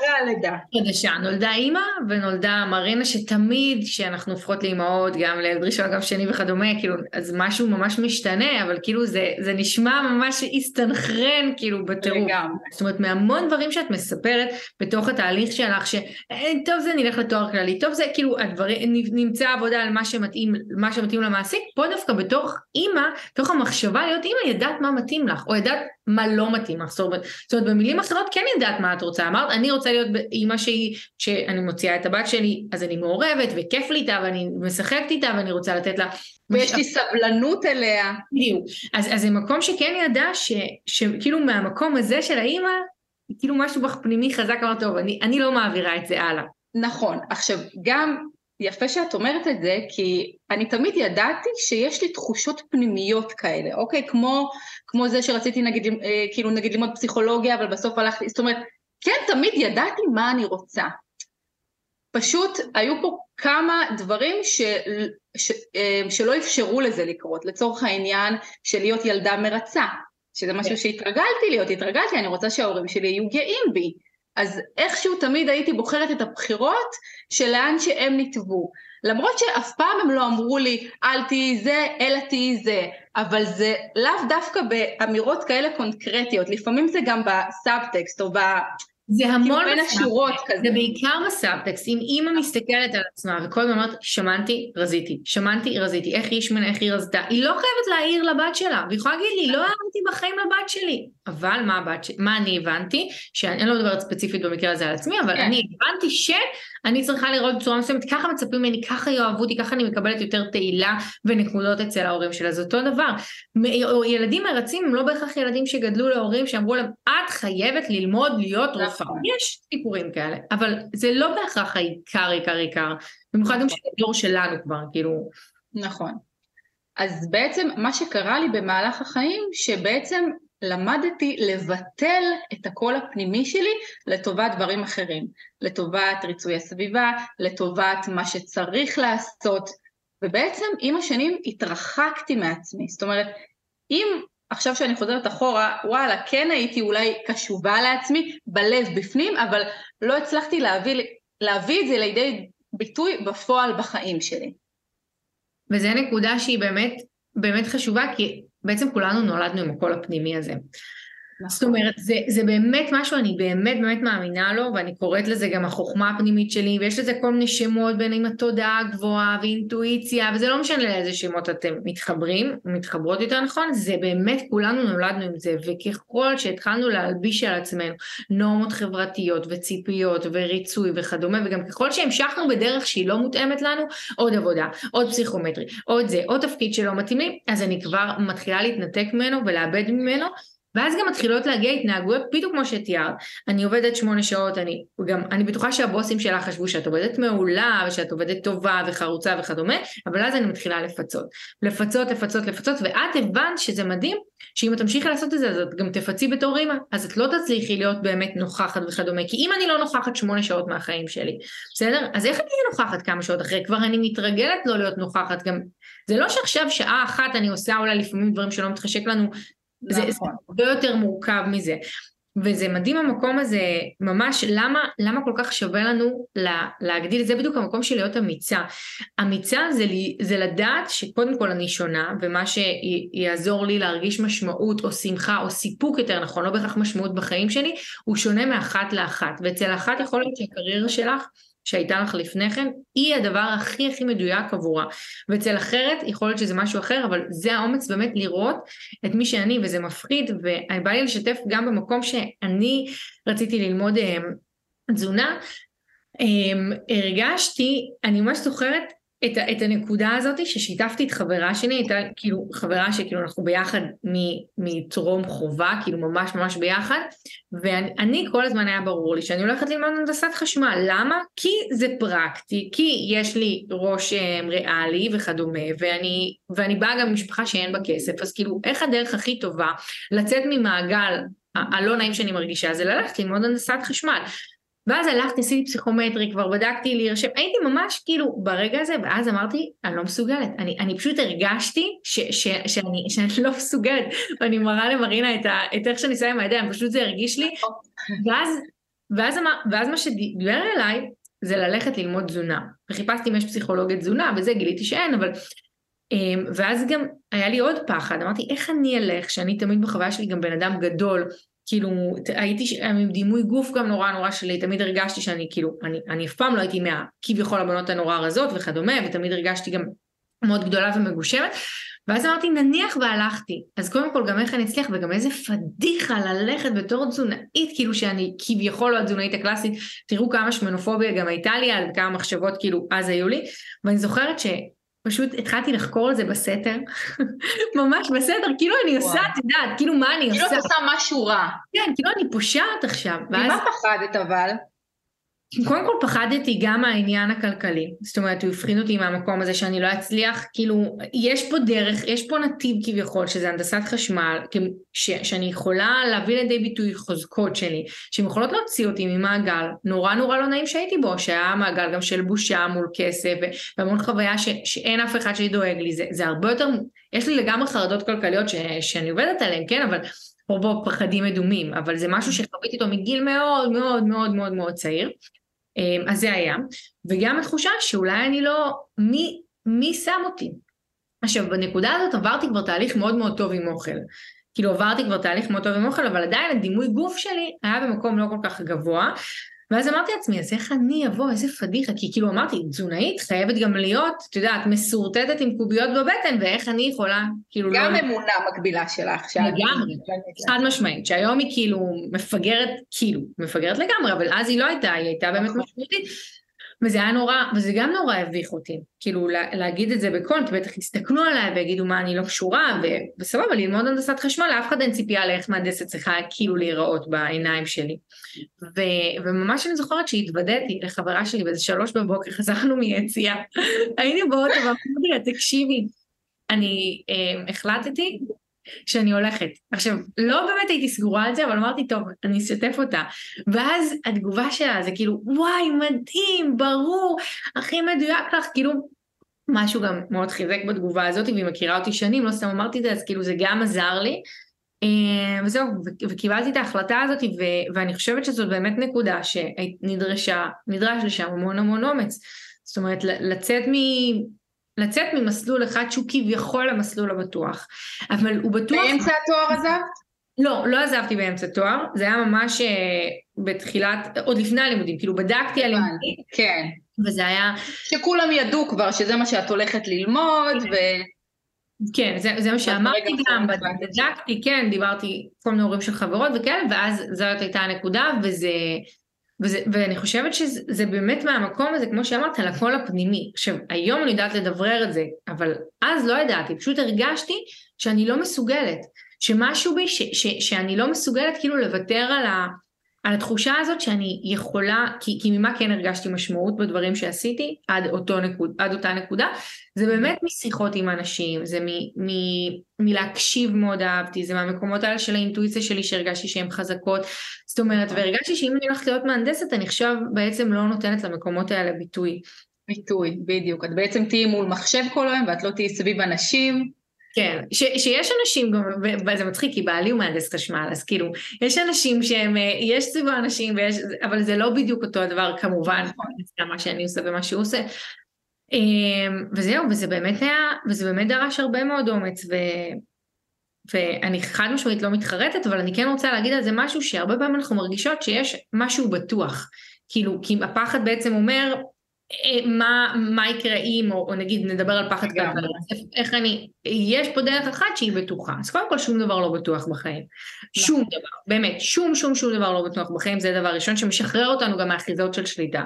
Speaker 1: חדשה, נולדה אימא ונולדה מרינה שתמיד כשאנחנו הופכות לאימהות, גם לילד ראשון, גם שני וכדומה, כאילו, אז משהו ממש משתנה, אבל כאילו זה, זה נשמע ממש הסתנכרן כאילו בטירוף. זאת אומרת, מהמון דברים שאת מספרת בתוך התהליך שלך, שטוב זה נלך לתואר כללי, טוב זה כאילו הדברים, נמצא עבודה על מה שמתאים, מה שמתאים למעסיק, פה דווקא בתוך אימא, בתוך המחשבה להיות אימא, ידעת מה מתאים לך, או ידעת מה לא מתאים לך. זאת אומרת, במילים אחרות כן ידעת מה את רוצה. אמרת, אני רוצה להיות אימא שהיא, שאני מוציאה את הבת שלי, אז אני מעורבת וכיף לי איתה ואני משחקת איתה ואני רוצה לתת לה...
Speaker 2: ויש לי סבלנות אליה.
Speaker 1: בדיוק. אז, אז זה מקום שכן ידע ש, שכאילו מהמקום הזה של האימא, כאילו משהו בך פנימי חזק אמר, טוב, אני, אני לא מעבירה את זה הלאה.
Speaker 2: נכון. עכשיו, גם יפה שאת אומרת את זה, כי אני תמיד ידעתי שיש לי תחושות פנימיות כאלה, אוקיי? כמו, כמו זה שרציתי נגיד, אה, כאילו נגיד ללמוד פסיכולוגיה, אבל בסוף הלכתי, זאת אומרת, כן, תמיד ידעתי מה אני רוצה. פשוט היו פה כמה דברים ש, ש, אה, שלא אפשרו לזה לקרות, לצורך העניין של להיות ילדה מרצה, שזה משהו כן. שהתרגלתי להיות, התרגלתי, אני רוצה שההורים שלי יהיו גאים בי. אז איכשהו תמיד הייתי בוחרת את הבחירות של לאן שהם נתבו. למרות שאף פעם הם לא אמרו לי, אל תהיי זה, אלא תהיי זה, אבל זה לאו דווקא באמירות כאלה קונקרטיות, לפעמים זה גם בסאבטקסט או.
Speaker 1: זה המון כאילו
Speaker 2: בין השורות כזה.
Speaker 1: זה בעיקר בסאבטקסט, אם אימא מסתכלת על עצמה וכל הזמן אומרת שמנתי, רזיתי, שמנתי, רזיתי, איך היא השמנה, איך היא רזתה, היא לא חייבת להעיר לבת שלה, והיא יכולה להגיד לי, לא הערתי בחיים לבת שלי, אבל מה, הבת ש... מה אני הבנתי, שאני לא מדברת ספציפית במקרה הזה על עצמי, אבל כן. אני הבנתי שאני צריכה לראות בצורה מסוימת, ככה מצפים ממני, ככה יאהבו אותי, ככה אני מקבלת יותר תהילה ונקודות אצל ההורים שלה, זה אותו דבר. ילדים מרצים הם לא בהכרח ילדים שגדלו להורים שאמרו להם, את חייבת ללמוד להיות רופאה. נכון. יש סיפורים כאלה, אבל זה לא בהכרח העיקר, עיקר, עיקר, במיוחד גם של הדור שלנו כבר, כאילו.
Speaker 2: נכון. אז בעצם מה שקרה לי במהלך החיים, שבעצם למדתי לבטל את הקול הפנימי שלי לטובת דברים אחרים, לטובת ריצוי הסביבה, לטובת מה שצריך לעשות, ובעצם עם השנים התרחקתי מעצמי, זאת אומרת, אם עכשיו שאני חוזרת אחורה, וואלה, כן הייתי אולי קשובה לעצמי, בלב, בפנים, אבל לא הצלחתי להביא, להביא את זה לידי ביטוי בפועל בחיים שלי.
Speaker 1: וזו נקודה שהיא באמת, באמת חשובה, כי בעצם כולנו נולדנו עם הקול הפנימי הזה. זאת אומרת, זה, זה באמת משהו, אני באמת באמת מאמינה לו, ואני קוראת לזה גם החוכמה הפנימית שלי, ויש לזה כל מיני שמות בין עם התודעה הגבוהה ואינטואיציה, וזה לא משנה לאיזה שמות אתם מתחברים, מתחברות יותר נכון, זה באמת, כולנו נולדנו עם זה, וככל שהתחלנו להלביש על עצמנו נורמות חברתיות וציפיות וריצוי וכדומה, וגם ככל שהמשכנו בדרך שהיא לא מותאמת לנו, עוד עבודה, עוד פסיכומטרי, עוד זה, עוד תפקיד שלא מתאים לי, אז אני כבר מתחילה להתנתק ממנו ולאבד ממנו, ואז גם מתחילות להגיע התנהגויות בדיוק כמו שתיארת. אני עובדת שמונה שעות, אני גם, אני בטוחה שהבוסים שלך חשבו שאת עובדת מעולה ושאת עובדת טובה וחרוצה וכדומה, אבל אז אני מתחילה לפצות. לפצות, לפצות, לפצות, ואת הבנת שזה מדהים, שאם את תמשיכי לעשות את זה, אז את גם תפצי בתור אימא, אז את לא תצליחי להיות באמת נוכחת וכדומה, כי אם אני לא נוכחת שמונה שעות מהחיים שלי, בסדר? אז איך אני אהיה נוכחת כמה שעות אחרי? כבר אני מתרגלת לא להיות נוכחת, גם זה לא שעכשיו שעה אחת אני עושה אולי לפעמים דברים שלא מתחשק לנו זה, נכון. זה הרבה יותר מורכב מזה. וזה מדהים המקום הזה, ממש, למה, למה כל כך שווה לנו לה, להגדיל, זה בדיוק המקום של להיות אמיצה. אמיצה זה, זה לדעת שקודם כל אני שונה, ומה שיעזור לי להרגיש משמעות או שמחה או סיפוק יותר נכון, לא בהכרח משמעות בחיים שלי, הוא שונה מאחת לאחת. ואצל אחת יכול להיות שהקריירה שלך שהייתה לך לפני כן, היא הדבר הכי הכי מדויק עבורה. ואצל אחרת יכול להיות שזה משהו אחר, אבל זה האומץ באמת לראות את מי שאני, וזה מפחיד, ובא לי לשתף גם במקום שאני רציתי ללמוד אה, תזונה, אמ, הרגשתי, אני ממש זוכרת את, את הנקודה הזאת ששיתפתי את חברה שלי, הייתה כאילו חברה שכאילו אנחנו ביחד מטרום חובה, כאילו ממש ממש ביחד, ואני כל הזמן היה ברור לי שאני הולכת ללמוד הנדסת חשמל, למה? כי זה פרקטי, כי יש לי אמ, ריאלי וכדומה, ואני, ואני באה גם ממשפחה שאין בה כסף, אז כאילו איך הדרך הכי טובה לצאת ממעגל הלא נעים שאני מרגישה זה ללכת ללמוד הנדסת חשמל. ואז הלכתי, עשיתי פסיכומטרי, כבר בדקתי להירשם, הייתי ממש כאילו ברגע הזה, ואז אמרתי, אני לא מסוגלת, אני, אני פשוט הרגשתי ש, ש, שאני, שאני לא מסוגלת, ואני מראה למרינה את, ה, את איך שאני שמה עם הידיים, פשוט זה הרגיש לי, ואז, ואז, אמר, ואז מה שדיבר אליי, זה ללכת ללמוד תזונה, וחיפשתי אם יש פסיכולוגית תזונה, וזה גיליתי שאין, אבל... אמ, ואז גם היה לי עוד פחד, אמרתי איך אני אלך, שאני תמיד בחוויה שלי גם בן אדם גדול, כאילו הייתי עם דימוי גוף גם נורא נורא שלי, תמיד הרגשתי שאני כאילו, אני, אני אף פעם לא הייתי מה כביכול הבנות הנורא רזות וכדומה, ותמיד הרגשתי גם מאוד גדולה ומגושמת, ואז אמרתי נניח והלכתי, אז קודם כל גם איך אני אצליח וגם איזה פדיחה ללכת בתור תזונאית, כאילו שאני כביכול לא התזונאית הקלאסית, תראו כמה שמנופוביה גם הייתה לי, על כמה מחשבות כאילו אז היו לי, ואני זוכרת ש... פשוט התחלתי לחקור את זה בסתר, ממש בסתר, כאילו אני עושה, את יודעת, כאילו מה אני
Speaker 2: עושה.
Speaker 1: כאילו
Speaker 2: את עושה משהו רע.
Speaker 1: כן, כאילו אני פושעת עכשיו.
Speaker 2: ממה פחדת אבל?
Speaker 1: קודם כל פחדתי גם מהעניין הכלכלי, זאת אומרת הוא הפחיד אותי מהמקום הזה שאני לא אצליח, כאילו יש פה דרך, יש פה נתיב כביכול שזה הנדסת חשמל, ש, שאני יכולה להביא לידי ביטוי חוזקות שלי, שהן יכולות להוציא אותי ממעגל נורא נורא לא נעים שהייתי בו, שהיה מעגל גם של בושה מול כסף והמון חוויה ש, שאין אף אחד שדואג לי, זה, זה הרבה יותר, יש לי לגמרי חרדות כלכליות ש, שאני עובדת עליהן, כן, אבל רובו פחדים מדומים, אבל זה משהו שחוויתי אותו מגיל מאוד מאוד מאוד מאוד מאוד צעיר. אמ, אז זה היה, וגם התחושה שאולי אני לא, מי, מי שם אותי? עכשיו בנקודה הזאת עברתי כבר תהליך מאוד מאוד טוב עם אוכל. כאילו עברתי כבר תהליך מאוד טוב עם אוכל, אבל עדיין הדימוי גוף שלי היה במקום לא כל כך גבוה, ואז אמרתי לעצמי, אז איך אני אבוא, איזה פדיחה, כי כאילו אמרתי, תזונאית חייבת גם להיות, את יודעת, מסורטטת עם קוביות בבטן, ואיך אני יכולה, כאילו
Speaker 2: גם לא... גם אמונה מקבילה שלך.
Speaker 1: לגמרי, חד משמעית, שהיום היא כאילו מפגרת, כאילו, מפגרת לגמרי, אבל אז היא לא הייתה, היא הייתה באמת נכון. משמעותית. וזה היה נורא, וזה גם נורא הביך אותי, כאילו להגיד את זה בקול, כי בטח יסתכלו עליי ויגידו מה אני לא קשורה, וסבבה, ללמוד הנדסת חשמל, לאף אחד אין ציפייה לאיך מהנדסת צריכה כאילו להיראות בעיניים שלי. ו- וממש אני זוכרת שהתוודעתי לחברה שלי באיזה שלוש בבוקר, חזרנו מיציאה, היינו באוטו ואמרתי לה, תקשיבי, אני אה, החלטתי שאני הולכת. עכשיו, לא באמת הייתי סגורה על זה, אבל אמרתי, טוב, אני אשתף אותה. ואז התגובה שלה זה כאילו, וואי, מדהים, ברור, הכי מדויק לך, כאילו, משהו גם מאוד חיזק בתגובה הזאת, והיא מכירה אותי שנים, לא סתם אמרתי את זה, אז כאילו זה גם עזר לי. אה, וזהו, וקיבלתי את ההחלטה הזאת, ואני חושבת שזאת באמת נקודה שנדרשה, נדרש לשם המון המון אומץ. זאת אומרת, לצאת. לצאת ממסלול אחד שהוא כביכול המסלול הבטוח. אבל הוא בטוח...
Speaker 2: באמצע התואר עזבת?
Speaker 1: לא, לא עזבתי באמצע תואר, זה היה ממש uh, בתחילת, עוד לפני הלימודים, כאילו בדקתי על לימודים.
Speaker 2: כן.
Speaker 1: וזה היה...
Speaker 2: שכולם ידעו כבר שזה מה שאת הולכת ללמוד, ו...
Speaker 1: כן, זה, זה מה שאמרתי גם, בדקתי, כן, דיברתי כל מיני הורים של חברות וכאלה, ואז זאת הייתה הנקודה, וזה... וזה, ואני חושבת שזה באמת מהמקום הזה, כמו שאמרת, על הקול הפנימי. עכשיו, היום אני יודעת לדברר את זה, אבל אז לא ידעתי, פשוט הרגשתי שאני לא מסוגלת, שמשהו בי, ש, ש, שאני לא מסוגלת כאילו לוותר על, ה, על התחושה הזאת שאני יכולה, כי, כי ממה כן הרגשתי משמעות בדברים שעשיתי עד, אותו נקוד, עד אותה נקודה, זה באמת משיחות עם אנשים, זה מ, מ, מלהקשיב מאוד אהבתי, זה מהמקומות האלה של האינטואיציה שלי שהרגשתי שהן חזקות, זאת אומרת, והרגשתי שאם אני הולכת להיות מהנדסת אני עכשיו בעצם לא נותנת למקומות האלה ביטוי.
Speaker 2: ביטוי, בדיוק, את בעצם תהיי מול מחשב כל היום ואת לא תהיי סביב אנשים.
Speaker 1: כן, ש, שיש אנשים וזה מצחיק כי בעלי הוא מהנדס חשמל, אז כאילו, יש אנשים שהם, אה, יש סביבו אנשים, ויש, אבל זה לא בדיוק אותו הדבר כמובן, נכון. מה שאני עושה ומה שהוא עושה. אמ, וזהו, וזה באמת היה, וזה באמת דרש הרבה מאוד אומץ, ו, ואני חד משמעית לא מתחרטת, אבל אני כן רוצה להגיד על זה משהו שהרבה פעמים אנחנו מרגישות שיש משהו בטוח. כאילו, כי הפחד בעצם אומר, מה, מה יקרה אם, או, או נגיד נדבר על פחד כלכלי, איך אני, יש פה דרך אחת שהיא בטוחה, אז קודם כל שום דבר לא בטוח בחיים, נכון. שום דבר, באמת, שום שום שום דבר לא בטוח בחיים, זה דבר ראשון שמשחרר אותנו גם מהאחיזות של שליטה.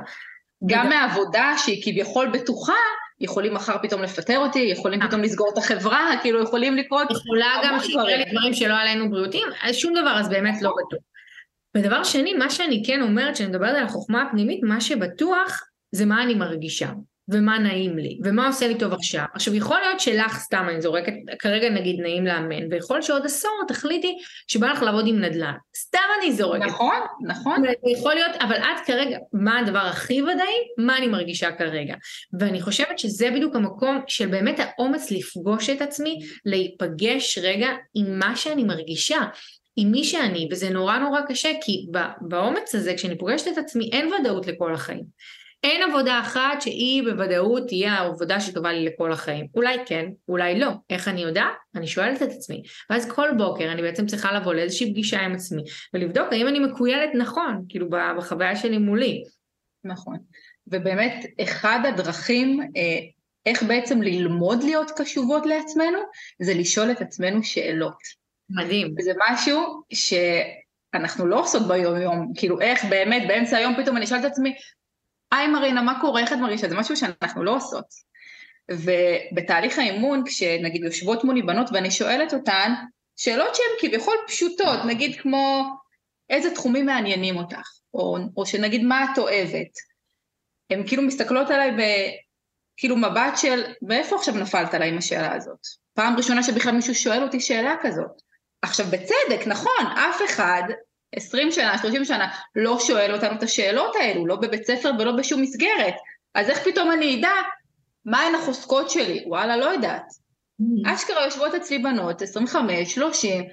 Speaker 2: גם מהעבודה שהיא כביכול בטוחה, יכולים מחר פתאום לפטר אותי, יכולים פתאום לסגור את החברה, כאילו יכולים לקרות
Speaker 1: יכולה גם שיקרה לי דברים. שלא עלינו בריאותיים, אז שום דבר, אז באמת לא בטוח. ודבר שני, מה שאני כן אומרת, כשאני מדברת על החוכמה הפנימית, מה שבטוח זה מה אני מרגישה. ומה נעים לי, ומה עושה לי טוב עכשיו. עכשיו יכול להיות שלך סתם אני זורקת, כרגע נגיד נעים לאמן, ויכול להיות שעוד עשור תחליטי שבא לך לעבוד עם נדל"ן. סתם אני זורקת.
Speaker 2: נכון, נכון.
Speaker 1: יכול להיות, אבל את כרגע, מה הדבר הכי ודאי? מה אני מרגישה כרגע. ואני חושבת שזה בדיוק המקום של באמת האומץ לפגוש את עצמי, להיפגש רגע עם מה שאני מרגישה. עם מי שאני, וזה נורא נורא קשה, כי באומץ הזה, כשאני פוגשת את עצמי, אין ודאות לכל החיים. אין עבודה אחת שהיא בוודאות תהיה העבודה שטובה לי לכל החיים. אולי כן, אולי לא. איך אני יודעת? אני שואלת את עצמי. ואז כל בוקר אני בעצם צריכה לבוא לאיזושהי פגישה עם עצמי, ולבדוק האם אני מקוילת נכון, כאילו בחוויה שלי מולי.
Speaker 2: נכון. ובאמת, אחד הדרכים אה, איך בעצם ללמוד להיות קשובות לעצמנו, זה לשאול את עצמנו שאלות.
Speaker 1: מדהים.
Speaker 2: זה משהו שאנחנו לא עושות ביום יום, כאילו איך באמת באמצע היום פתאום אני אשאל את עצמי, היי מרינה, מה קורה, איך את מרגישה? זה משהו שאנחנו לא עושות. ובתהליך האימון, כשנגיד יושבות מולי בנות ואני שואלת אותן, שאלות שהן כביכול פשוטות, נגיד כמו איזה תחומים מעניינים אותך, או, או שנגיד מה את אוהבת. הן כאילו מסתכלות עליי בכאילו מבט של, מאיפה עכשיו נפלת עליי עם השאלה הזאת? פעם ראשונה שבכלל מישהו שואל אותי שאלה כזאת. עכשיו בצדק, נכון, אף אחד 20 שנה, 30 שנה, לא שואל אותנו את השאלות האלו, לא בבית ספר ולא בשום מסגרת. אז איך פתאום אני אדע מהן החוזקות שלי? וואלה, לא יודעת. Mm-hmm. אשכרה יושבות אצלי בנות, 25, 30,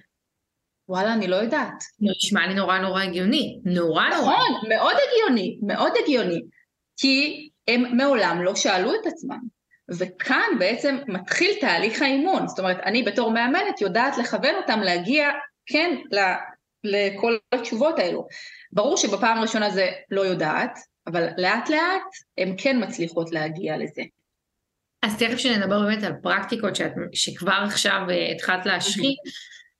Speaker 2: וואלה, אני לא יודעת.
Speaker 1: נשמע לי נורא נורא הגיוני. נורא
Speaker 2: נורא. נכון, מאוד הגיוני, מאוד הגיוני. כי הם מעולם לא שאלו את עצמם. וכאן בעצם מתחיל תהליך האימון. זאת אומרת, אני בתור מאמנת יודעת לכוון אותם להגיע, כן, לכל התשובות האלו. ברור שבפעם הראשונה זה לא יודעת, אבל לאט לאט הן כן מצליחות להגיע לזה.
Speaker 1: אז תכף שנדבר באמת על פרקטיקות שאת, שכבר עכשיו uh, התחלת להשחית,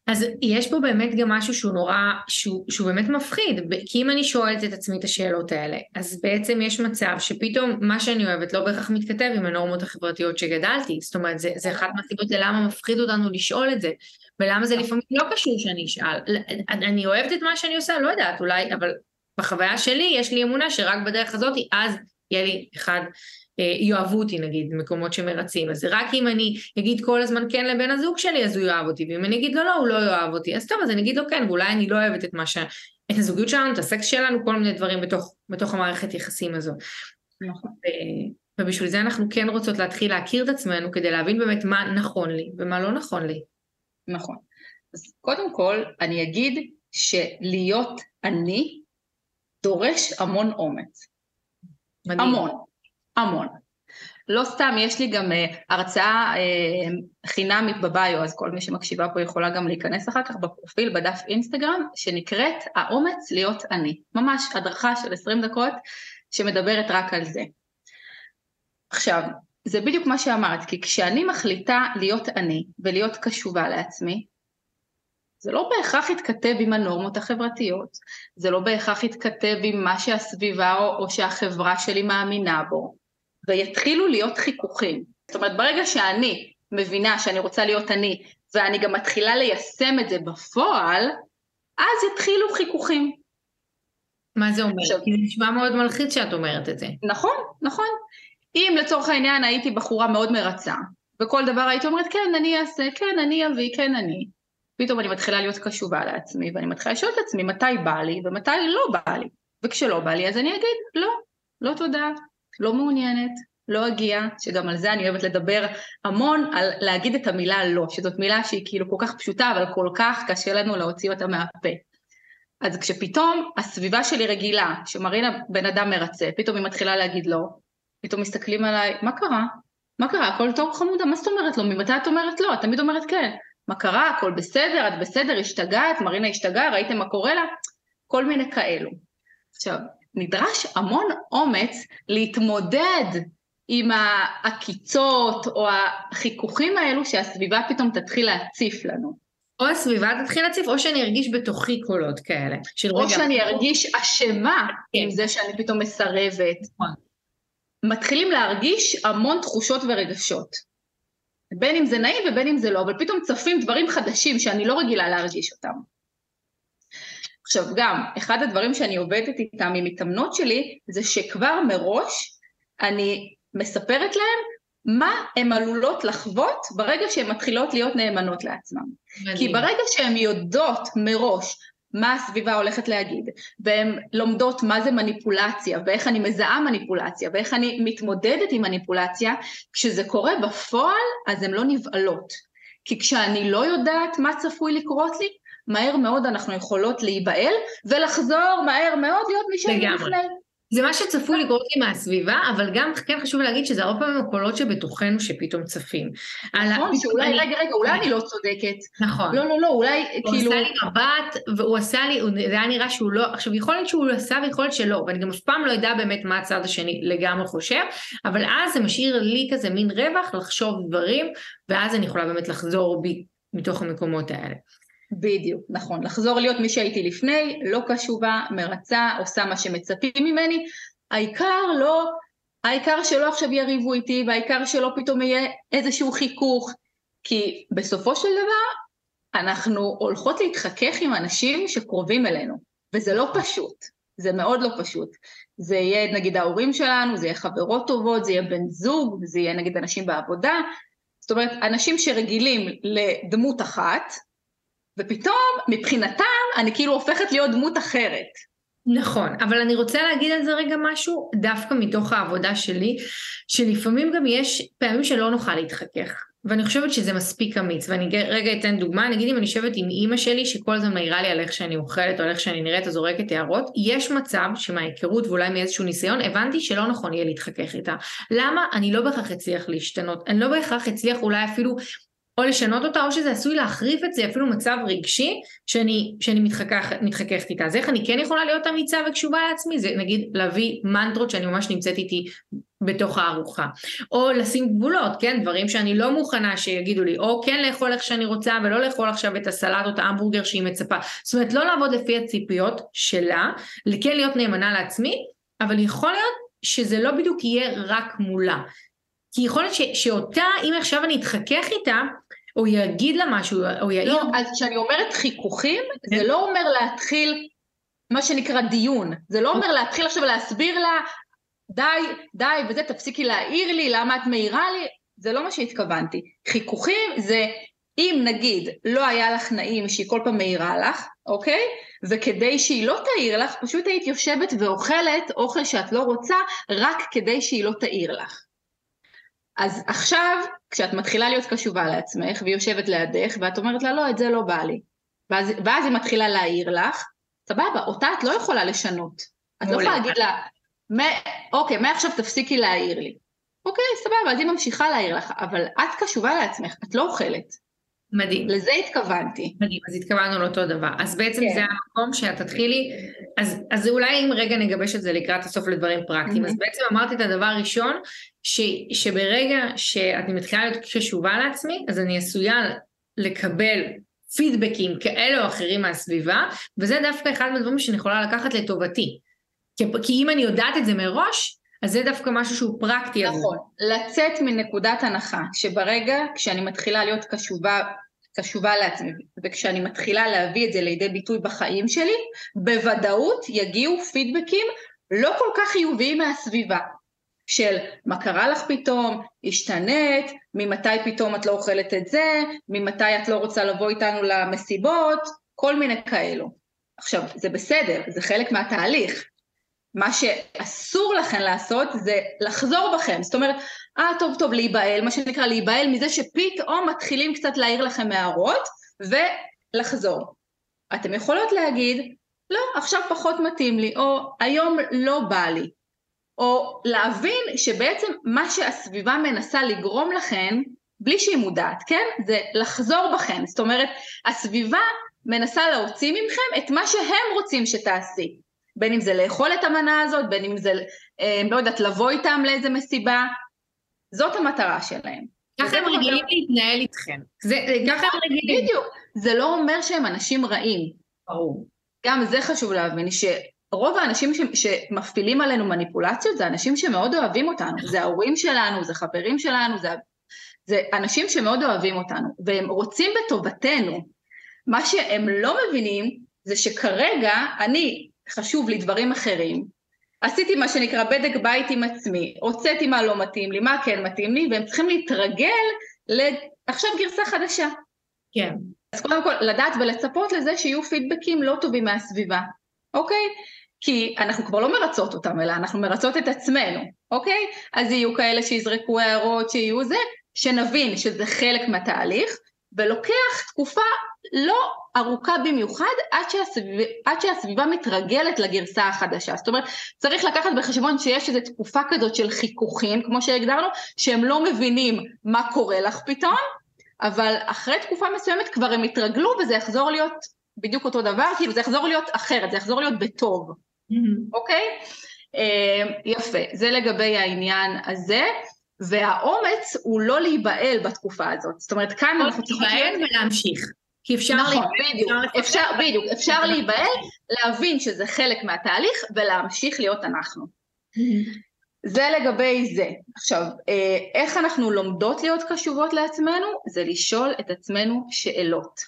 Speaker 1: אז יש פה באמת גם משהו שהוא נורא, שהוא, שהוא באמת מפחיד, כי אם אני שואלת את עצמי את השאלות האלה, אז בעצם יש מצב שפתאום מה שאני אוהבת לא בהכרח מתכתב עם הנורמות החברתיות שגדלתי, זאת אומרת זה, זה אחת מהסיבות ללמה מפחיד אותנו לשאול את זה, ולמה זה לפעמים לא קשור שאני אשאל, אני אוהבת את מה שאני עושה, לא יודעת, אולי, אבל בחוויה שלי יש לי אמונה שרק בדרך הזאת, אז יהיה לי אחד אה, יאהבו אותי נגיד, מקומות שמרצים, אז רק אם אני אגיד כל הזמן כן לבן הזוג שלי אז הוא יאהב אותי, ואם אני אגיד לו לא, הוא לא יאהב אותי, אז טוב, אז אני אגיד לו כן, ואולי אני לא אוהבת את מה ש... את הזוגיות שלנו, את הסקס שלנו, כל מיני דברים בתוך, בתוך המערכת יחסים הזו. נכון. ובשביל זה אנחנו כן רוצות להתחיל להכיר את עצמנו כדי להבין באמת מה נכון לי ומה לא נכון לי.
Speaker 2: נכון. אז קודם כל, אני אגיד שלהיות אני דורש המון אומץ. מדהים. המון. המון. לא סתם, יש לי גם uh, הרצאה uh, חינמית בביו, אז כל מי שמקשיבה פה יכולה גם להיכנס אחר כך בפרופיל בדף אינסטגרם, שנקראת האומץ להיות אני. ממש הדרכה של 20 דקות שמדברת רק על זה. עכשיו, זה בדיוק מה שאמרת, כי כשאני מחליטה להיות אני ולהיות קשובה לעצמי, זה לא בהכרח יתכתב עם הנורמות החברתיות, זה לא בהכרח יתכתב עם מה שהסביבה או, או שהחברה שלי מאמינה בו, ויתחילו להיות חיכוכים. זאת אומרת, ברגע שאני מבינה שאני רוצה להיות אני, ואני גם מתחילה ליישם את זה בפועל, אז יתחילו חיכוכים.
Speaker 1: מה זה אומר? עכשיו, כי זה נשמע מאוד מלחיץ שאת אומרת את זה.
Speaker 2: נכון, נכון. אם לצורך העניין הייתי בחורה מאוד מרצה, וכל דבר הייתי אומרת, כן, אני אעשה, כן, אני אביא, כן, אני. פתאום אני מתחילה להיות קשובה לעצמי, ואני מתחילה לשאול את עצמי מתי בא לי ומתי לא בא לי. וכשלא בא לי אז אני אגיד, לא, לא תודה, לא מעוניינת, לא אגיע, שגם על זה אני אוהבת לדבר המון, על להגיד את המילה לא, שזאת מילה שהיא כאילו כל כך פשוטה, אבל כל כך קשה לנו להוציא אותה מהפה. אז כשפתאום הסביבה שלי רגילה, שמרינה בן אדם מרצה, פתאום היא מתחילה להגיד לא, פתאום מסתכלים עליי, מה קרה? מה קרה? הכל טוב חמודה, מה זאת אומרת לא? ממתי את אומרת לא? את תמיד אומרת כן. מה קרה? הכל בסדר? את בסדר? השתגעת? מרינה השתגעה? ראיתם מה קורה לה? כל מיני כאלו. עכשיו, נדרש המון אומץ להתמודד עם העקיצות או החיכוכים האלו שהסביבה פתאום תתחיל להציף לנו.
Speaker 1: או הסביבה תתחיל להציף, או שאני ארגיש בתוכי קולות כאלה.
Speaker 2: או רגע, שאני ארגיש אשמה כן. עם זה שאני פתאום מסרבת. נכון. מתחילים להרגיש המון תחושות ורגשות. בין אם זה נעים ובין אם זה לא, אבל פתאום צפים דברים חדשים שאני לא רגילה להרגיש אותם. עכשיו גם, אחד הדברים שאני עובדת איתם עם מתאמנות שלי, זה שכבר מראש אני מספרת להם מה הן עלולות לחוות ברגע שהן מתחילות להיות נאמנות לעצמן. מדהים. כי ברגע שהן יודעות מראש מה הסביבה הולכת להגיד, והן לומדות מה זה מניפולציה, ואיך אני מזהה מניפולציה, ואיך אני מתמודדת עם מניפולציה, כשזה קורה בפועל, אז הן לא נבהלות. כי כשאני לא יודעת מה צפוי לקרות לי, מהר מאוד אנחנו יכולות להיבהל, ולחזור מהר מאוד להיות מי שאני לפני.
Speaker 1: זה מה שצפוי לקרות לי מהסביבה, אבל גם כן חשוב להגיד שזה הרבה פעמים הקולות שבתוכנו שפתאום צפים.
Speaker 2: נכון, שאולי. רגע, רגע, אולי אני לא צודקת.
Speaker 1: נכון.
Speaker 2: לא, לא, לא, אולי
Speaker 1: כאילו... הוא עשה לי מבט, והוא עשה לי, זה היה נראה שהוא לא, עכשיו יכול להיות שהוא עשה ויכול להיות שלא, ואני גם אף פעם לא יודע באמת מה הצד השני לגמרי חושב, אבל אז זה משאיר לי כזה מין רווח לחשוב דברים, ואז אני יכולה באמת לחזור בי מתוך המקומות האלה.
Speaker 2: בדיוק, נכון. לחזור להיות מי שהייתי לפני, לא קשובה, מרצה, עושה מה שמצפים ממני. העיקר לא, העיקר שלא עכשיו יריבו איתי, והעיקר שלא פתאום יהיה איזשהו חיכוך. כי בסופו של דבר, אנחנו הולכות להתחכך עם אנשים שקרובים אלינו, וזה לא פשוט. זה מאוד לא פשוט. זה יהיה נגיד ההורים שלנו, זה יהיה חברות טובות, זה יהיה בן זוג, זה יהיה נגיד אנשים בעבודה. זאת אומרת, אנשים שרגילים לדמות אחת, ופתאום מבחינתם אני כאילו הופכת להיות דמות אחרת.
Speaker 1: נכון, אבל אני רוצה להגיד על זה רגע משהו, דווקא מתוך העבודה שלי, שלפעמים גם יש פעמים שלא נוכל להתחכך. ואני חושבת שזה מספיק אמיץ, ואני רגע אתן דוגמה, נגיד אם אני יושבת עם אימא שלי שכל הזמן מעירה לי על איך שאני אוכלת או על איך שאני נראית או זורקת הערות, יש מצב שמההיכרות ואולי מאיזשהו ניסיון הבנתי שלא נכון יהיה להתחכך איתה. למה? אני לא בהכרח אצליח להשתנות, אני לא בהכרח אצליח אולי אפילו או לשנות אותה, או שזה עשוי להחריף את זה, אפילו מצב רגשי שאני, שאני מתחככת איתה. אז איך אני כן יכולה להיות אמיצה וקשובה לעצמי? זה נגיד להביא מנטרות שאני ממש נמצאת איתי בתוך הארוחה. או לשים גבולות, כן? דברים שאני לא מוכנה שיגידו לי, או כן לאכול איך שאני רוצה, ולא לאכול עכשיו את הסלט או את ההמבורגר שהיא מצפה. זאת אומרת, לא לעבוד לפי הציפיות שלה, כן להיות נאמנה לעצמי, אבל יכול להיות שזה לא בדיוק יהיה רק מולה. כי יכול להיות ש, שאותה, אם עכשיו אני אתחכך איתה, או יגיד לה משהו, או יעיר...
Speaker 2: לא, אז כשאני אומרת חיכוכים, כן. זה לא אומר להתחיל מה שנקרא דיון. זה לא אומר להתחיל עכשיו להסביר לה, די, די, וזה, תפסיקי להעיר לי, למה את מעירה לי? זה לא מה שהתכוונתי. חיכוכים זה, אם נגיד לא היה לך נעים שהיא כל פעם מעירה לך, אוקיי? וכדי שהיא לא תעיר לך, פשוט היית יושבת ואוכלת אוכל שאת לא רוצה, רק כדי שהיא לא תעיר לך. אז עכשיו, כשאת מתחילה להיות קשובה לעצמך, והיא יושבת לידך, ואת אומרת לה, לא, את זה לא בא לי. ואז, ואז היא מתחילה להעיר לך, סבבה, אותה את לא יכולה לשנות. את לא יכולה להגיד לה, אוקיי, מעכשיו תפסיקי להעיר לי. אוקיי, סבבה, אז היא ממשיכה להעיר לך, אבל את קשובה לעצמך, את לא אוכלת.
Speaker 1: מדהים.
Speaker 2: לזה התכוונתי.
Speaker 1: מדהים, אז התכוונו לאותו דבר. אז בעצם כן. זה המקום שאת תתחילי, אז, אז אולי אם רגע נגבש את זה לקראת הסוף לדברים פרקטיים, mm-hmm. אז בעצם אמרתי את הדבר הראשון, ש, שברגע שאני מתחילה להיות קשובה לעצמי, אז אני עשויה לקבל פידבקים כאלה או אחרים מהסביבה, וזה דווקא אחד מהדברים שאני יכולה לקחת לטובתי. כי, כי אם אני יודעת את זה מראש, אז זה דווקא משהו שהוא פרקטי.
Speaker 2: נכון, לצאת מנקודת הנחה שברגע כשאני מתחילה להיות קשובה, קשובה לעצמי, וכשאני מתחילה להביא את זה לידי ביטוי בחיים שלי, בוודאות יגיעו פידבקים לא כל כך חיוביים מהסביבה. של מה קרה לך פתאום, השתנית, ממתי פתאום את לא אוכלת את זה, ממתי את לא רוצה לבוא איתנו למסיבות, כל מיני כאלו. עכשיו, זה בסדר, זה חלק מהתהליך, מה שאסור לכם לעשות זה לחזור בכם, זאת אומרת, אה טוב טוב להיבהל, מה שנקרא להיבהל מזה שפתאום מתחילים קצת להעיר לכם הערות ולחזור. אתם יכולות להגיד, לא, עכשיו פחות מתאים לי, או היום לא בא לי, או להבין שבעצם מה שהסביבה מנסה לגרום לכם, בלי שהיא מודעת, כן? זה לחזור בכם, זאת אומרת, הסביבה מנסה להוציא ממכם את מה שהם רוצים שתעשי. בין אם זה לאכול את המנה הזאת, בין אם זה, אה, לא יודעת, לבוא איתם לאיזה מסיבה, זאת המטרה שלהם.
Speaker 1: ככה הם רגילים להתנהל איתכם. ככה הם רגילים.
Speaker 2: בדיוק. זה לא אומר שהם אנשים רעים.
Speaker 1: ברור.
Speaker 2: גם זה חשוב להבין, שרוב האנשים ש, שמפעילים עלינו מניפולציות זה אנשים שמאוד אוהבים אותנו. זה ההורים שלנו, זה חברים שלנו, זה, זה אנשים שמאוד אוהבים אותנו, והם רוצים בטובתנו. מה שהם לא מבינים זה שכרגע אני, חשוב לי דברים אחרים, עשיתי מה שנקרא בדק בית עם עצמי, הוצאתי מה לא מתאים לי, מה כן מתאים לי, והם צריכים להתרגל לעכשיו גרסה חדשה.
Speaker 1: כן.
Speaker 2: אז קודם כל, לדעת ולצפות לזה שיהיו פידבקים לא טובים מהסביבה, אוקיי? כי אנחנו כבר לא מרצות אותם, אלא אנחנו מרצות את עצמנו, אוקיי? אז יהיו כאלה שיזרקו הערות, שיהיו זה, שנבין שזה חלק מהתהליך, ולוקח תקופה לא ארוכה במיוחד עד, שהסביב, עד שהסביבה מתרגלת לגרסה החדשה. זאת אומרת, צריך לקחת בחשבון שיש איזו תקופה כזאת של חיכוכים, כמו שהגדרנו, שהם לא מבינים מה קורה לך פתאום, אבל אחרי תקופה מסוימת כבר הם התרגלו וזה יחזור להיות בדיוק אותו דבר, כאילו זה יחזור להיות אחרת, זה יחזור להיות בטוב. אוקיי? אה, יפה, זה לגבי העניין הזה. והאומץ הוא לא להיבהל בתקופה הזאת. זאת אומרת, כאן
Speaker 1: לא אנחנו צריכים... להיבהל ולהמשיך. כי אפשר
Speaker 2: נכון, להיבהל. בדיוק, אפשר, בדיוק, אפשר להיבהל, להבין שזה חלק מהתהליך ולהמשיך להיות אנחנו. זה לגבי זה. עכשיו, אה, איך אנחנו לומדות להיות קשובות לעצמנו? זה לשאול את עצמנו שאלות.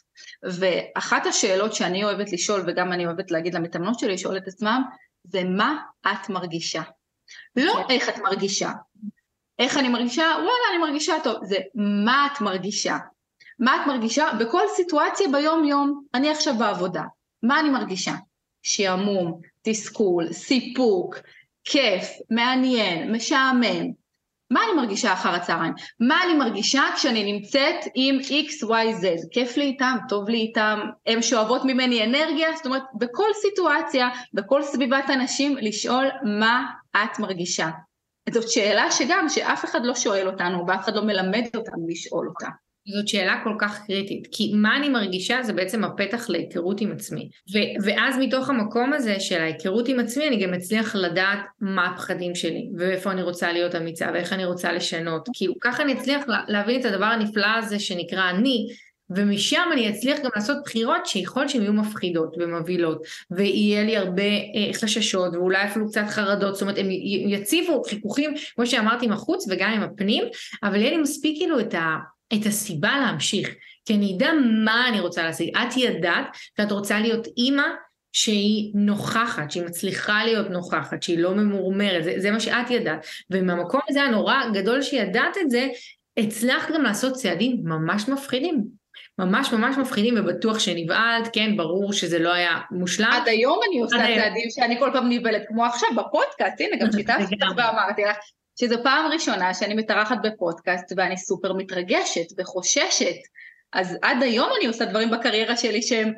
Speaker 2: ואחת השאלות שאני אוהבת לשאול, וגם אני אוהבת להגיד למתאמנות שלי לשאול את עצמם, זה מה את מרגישה. לא כן. איך את מרגישה, איך אני מרגישה? וואלה, אני מרגישה טוב. זה מה את מרגישה. מה את מרגישה בכל סיטואציה ביום-יום. אני עכשיו בעבודה. מה אני מרגישה? שעמום, תסכול, סיפוק, כיף, מעניין, משעמם. מה אני מרגישה אחר הצהריים? מה אני מרגישה כשאני נמצאת עם XYZ? כיף לי איתם, טוב לי איתם, הם שואבות ממני אנרגיה? זאת אומרת, בכל סיטואציה, בכל סביבת אנשים, לשאול מה את מרגישה. זאת שאלה שגם, שאף אחד לא שואל אותנו, ואף אחד לא מלמד אותנו לשאול אותה.
Speaker 1: זאת שאלה כל כך קריטית, כי מה אני מרגישה זה בעצם הפתח להיכרות עם עצמי. ו- ואז מתוך המקום הזה של ההיכרות עם עצמי, אני גם אצליח לדעת מה הפחדים שלי, ואיפה אני רוצה להיות אמיצה, ואיך אני רוצה לשנות. כאילו ככה אני אצליח להבין את הדבר הנפלא הזה שנקרא אני, ומשם אני אצליח גם לעשות בחירות שיכול שהן יהיו מפחידות ומבהילות ויהיה לי הרבה אה, חששות ואולי אפילו קצת חרדות, זאת אומרת הם יציבו חיכוכים כמו שאמרתי עם החוץ וגם עם הפנים, אבל יהיה לי מספיק כאילו את, ה, את הסיבה להמשיך, כי אני אדע מה אני רוצה להשיג. את ידעת שאת רוצה להיות אימא שהיא נוכחת, שהיא מצליחה להיות נוכחת, שהיא לא ממורמרת, זה, זה מה שאת ידעת. ומהמקום הזה הנורא גדול שידעת את זה, הצלחת גם לעשות צעדים ממש מפחידים. ממש ממש מפחידים ובטוח שנבהלת, כן, ברור שזה לא היה מושלם.
Speaker 2: עד היום אני עושה צעדים שאני כל פעם נבהלת, כמו עכשיו בפודקאסט, הנה גם שיתפתי אותך ואמרתי לך, שזו פעם ראשונה שאני מתארחת בפודקאסט ואני סופר מתרגשת וחוששת, אז עד היום אני עושה דברים בקריירה שלי שהם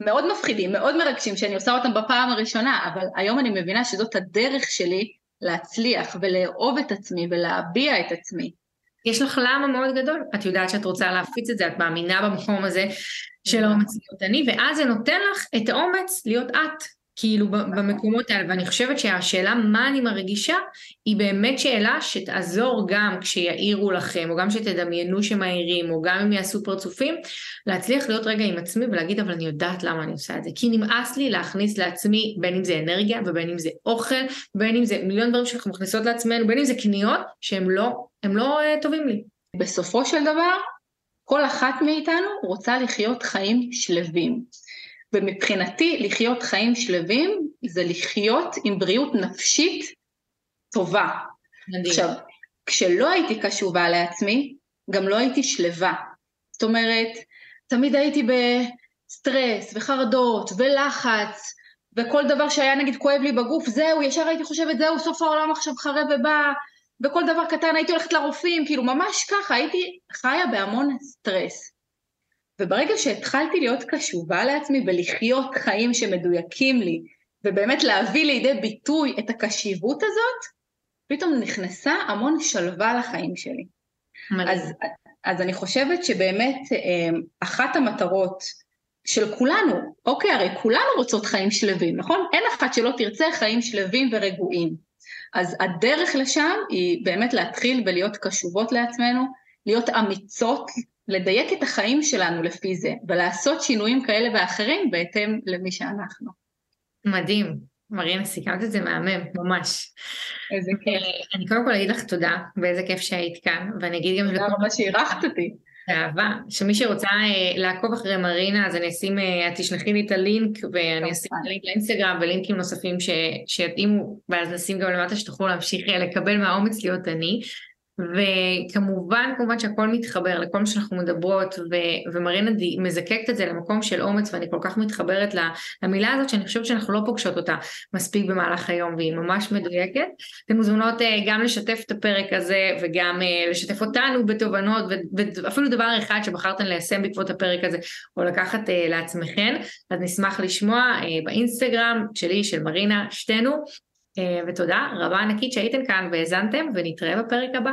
Speaker 2: מאוד מפחידים, מאוד מרגשים, שאני עושה אותם בפעם הראשונה, אבל היום אני מבינה שזאת הדרך שלי להצליח ולאהוב את עצמי ולהביע את עצמי.
Speaker 1: יש לך למה מאוד גדול, את יודעת שאת רוצה להפיץ את זה, את מאמינה במקום הזה של האומץ להיות אני, ואז זה נותן לך את האומץ להיות את, כאילו במקומות האלה, ואני חושבת שהשאלה מה אני מרגישה, היא באמת שאלה שתעזור גם כשיעירו לכם, או גם שתדמיינו שמעירים, או גם אם יעשו פרצופים, להצליח להיות רגע עם עצמי ולהגיד אבל אני יודעת למה אני עושה את זה, כי נמאס לי להכניס לעצמי בין אם זה אנרגיה ובין אם זה אוכל, בין אם זה מיליון דברים שאנחנו מכניסות לעצמנו, בין אם זה קניות שהם לא, לא uh, טובים לי.
Speaker 2: בסופו של דבר, כל אחת מאיתנו רוצה לחיות חיים שלווים. ומבחינתי לחיות חיים שלווים זה לחיות עם בריאות נפשית טובה. מדהים. עכשיו, כשלא הייתי קשובה לעצמי, גם לא הייתי שלווה. זאת אומרת, תמיד הייתי בסטרס וחרדות ולחץ, וכל דבר שהיה נגיד כואב לי בגוף, זהו, ישר הייתי חושבת, זהו, סוף העולם עכשיו חרב ובא, וכל דבר קטן הייתי הולכת לרופאים, כאילו ממש ככה, הייתי חיה בהמון סטרס. וברגע שהתחלתי להיות קשובה לעצמי ולחיות חיים שמדויקים לי, ובאמת להביא לידי ביטוי את הקשיבות הזאת, פתאום נכנסה המון שלווה לחיים שלי. אז, אז אני חושבת שבאמת אה, אחת המטרות של כולנו, אוקיי, הרי כולנו רוצות חיים שלווים, נכון? אין אחת שלא תרצה חיים שלווים ורגועים. אז הדרך לשם היא באמת להתחיל ולהיות קשובות לעצמנו, להיות אמיצות, לדייק את החיים שלנו לפי זה, ולעשות שינויים כאלה ואחרים בהתאם למי שאנחנו.
Speaker 1: מדהים. מרינה, סיכמת את זה מהמם, ממש.
Speaker 2: איזה כיף.
Speaker 1: אני קודם כל אגיד לך תודה, ואיזה כיף שהיית כאן, ואני אגיד גם...
Speaker 2: תודה רבה שאירחת אותי.
Speaker 1: באהבה. שמי שרוצה uh, לעקוב אחרי מרינה, אז אני אשים, uh, את תשלחי לי את הלינק, ואני אשים את הלינק לאינסטגרם ולינקים נוספים ש, שיתאימו, ואז נשים גם למטה שתוכלו להמשיך לקבל מהאומץ להיות אני. וכמובן, כמובן שהכל מתחבר לכל מה שאנחנו מדברות, ו- ומרינה מזקקת את זה למקום של אומץ, ואני כל כך מתחברת למילה הזאת, שאני חושבת שאנחנו לא פוגשות אותה מספיק במהלך היום, והיא ממש מדויקת. אתן מוזמנות אה, גם לשתף את הפרק הזה, וגם אה, לשתף אותנו בתובנות, ואפילו דבר אחד שבחרתן ליישם בעקבות הפרק הזה, או לקחת אה, לעצמכן, אז נשמח לשמוע באינסטגרם שלי, של מרינה, שתינו. ותודה רבה ענקית שהייתם כאן והאזנתם ונתראה בפרק הבא.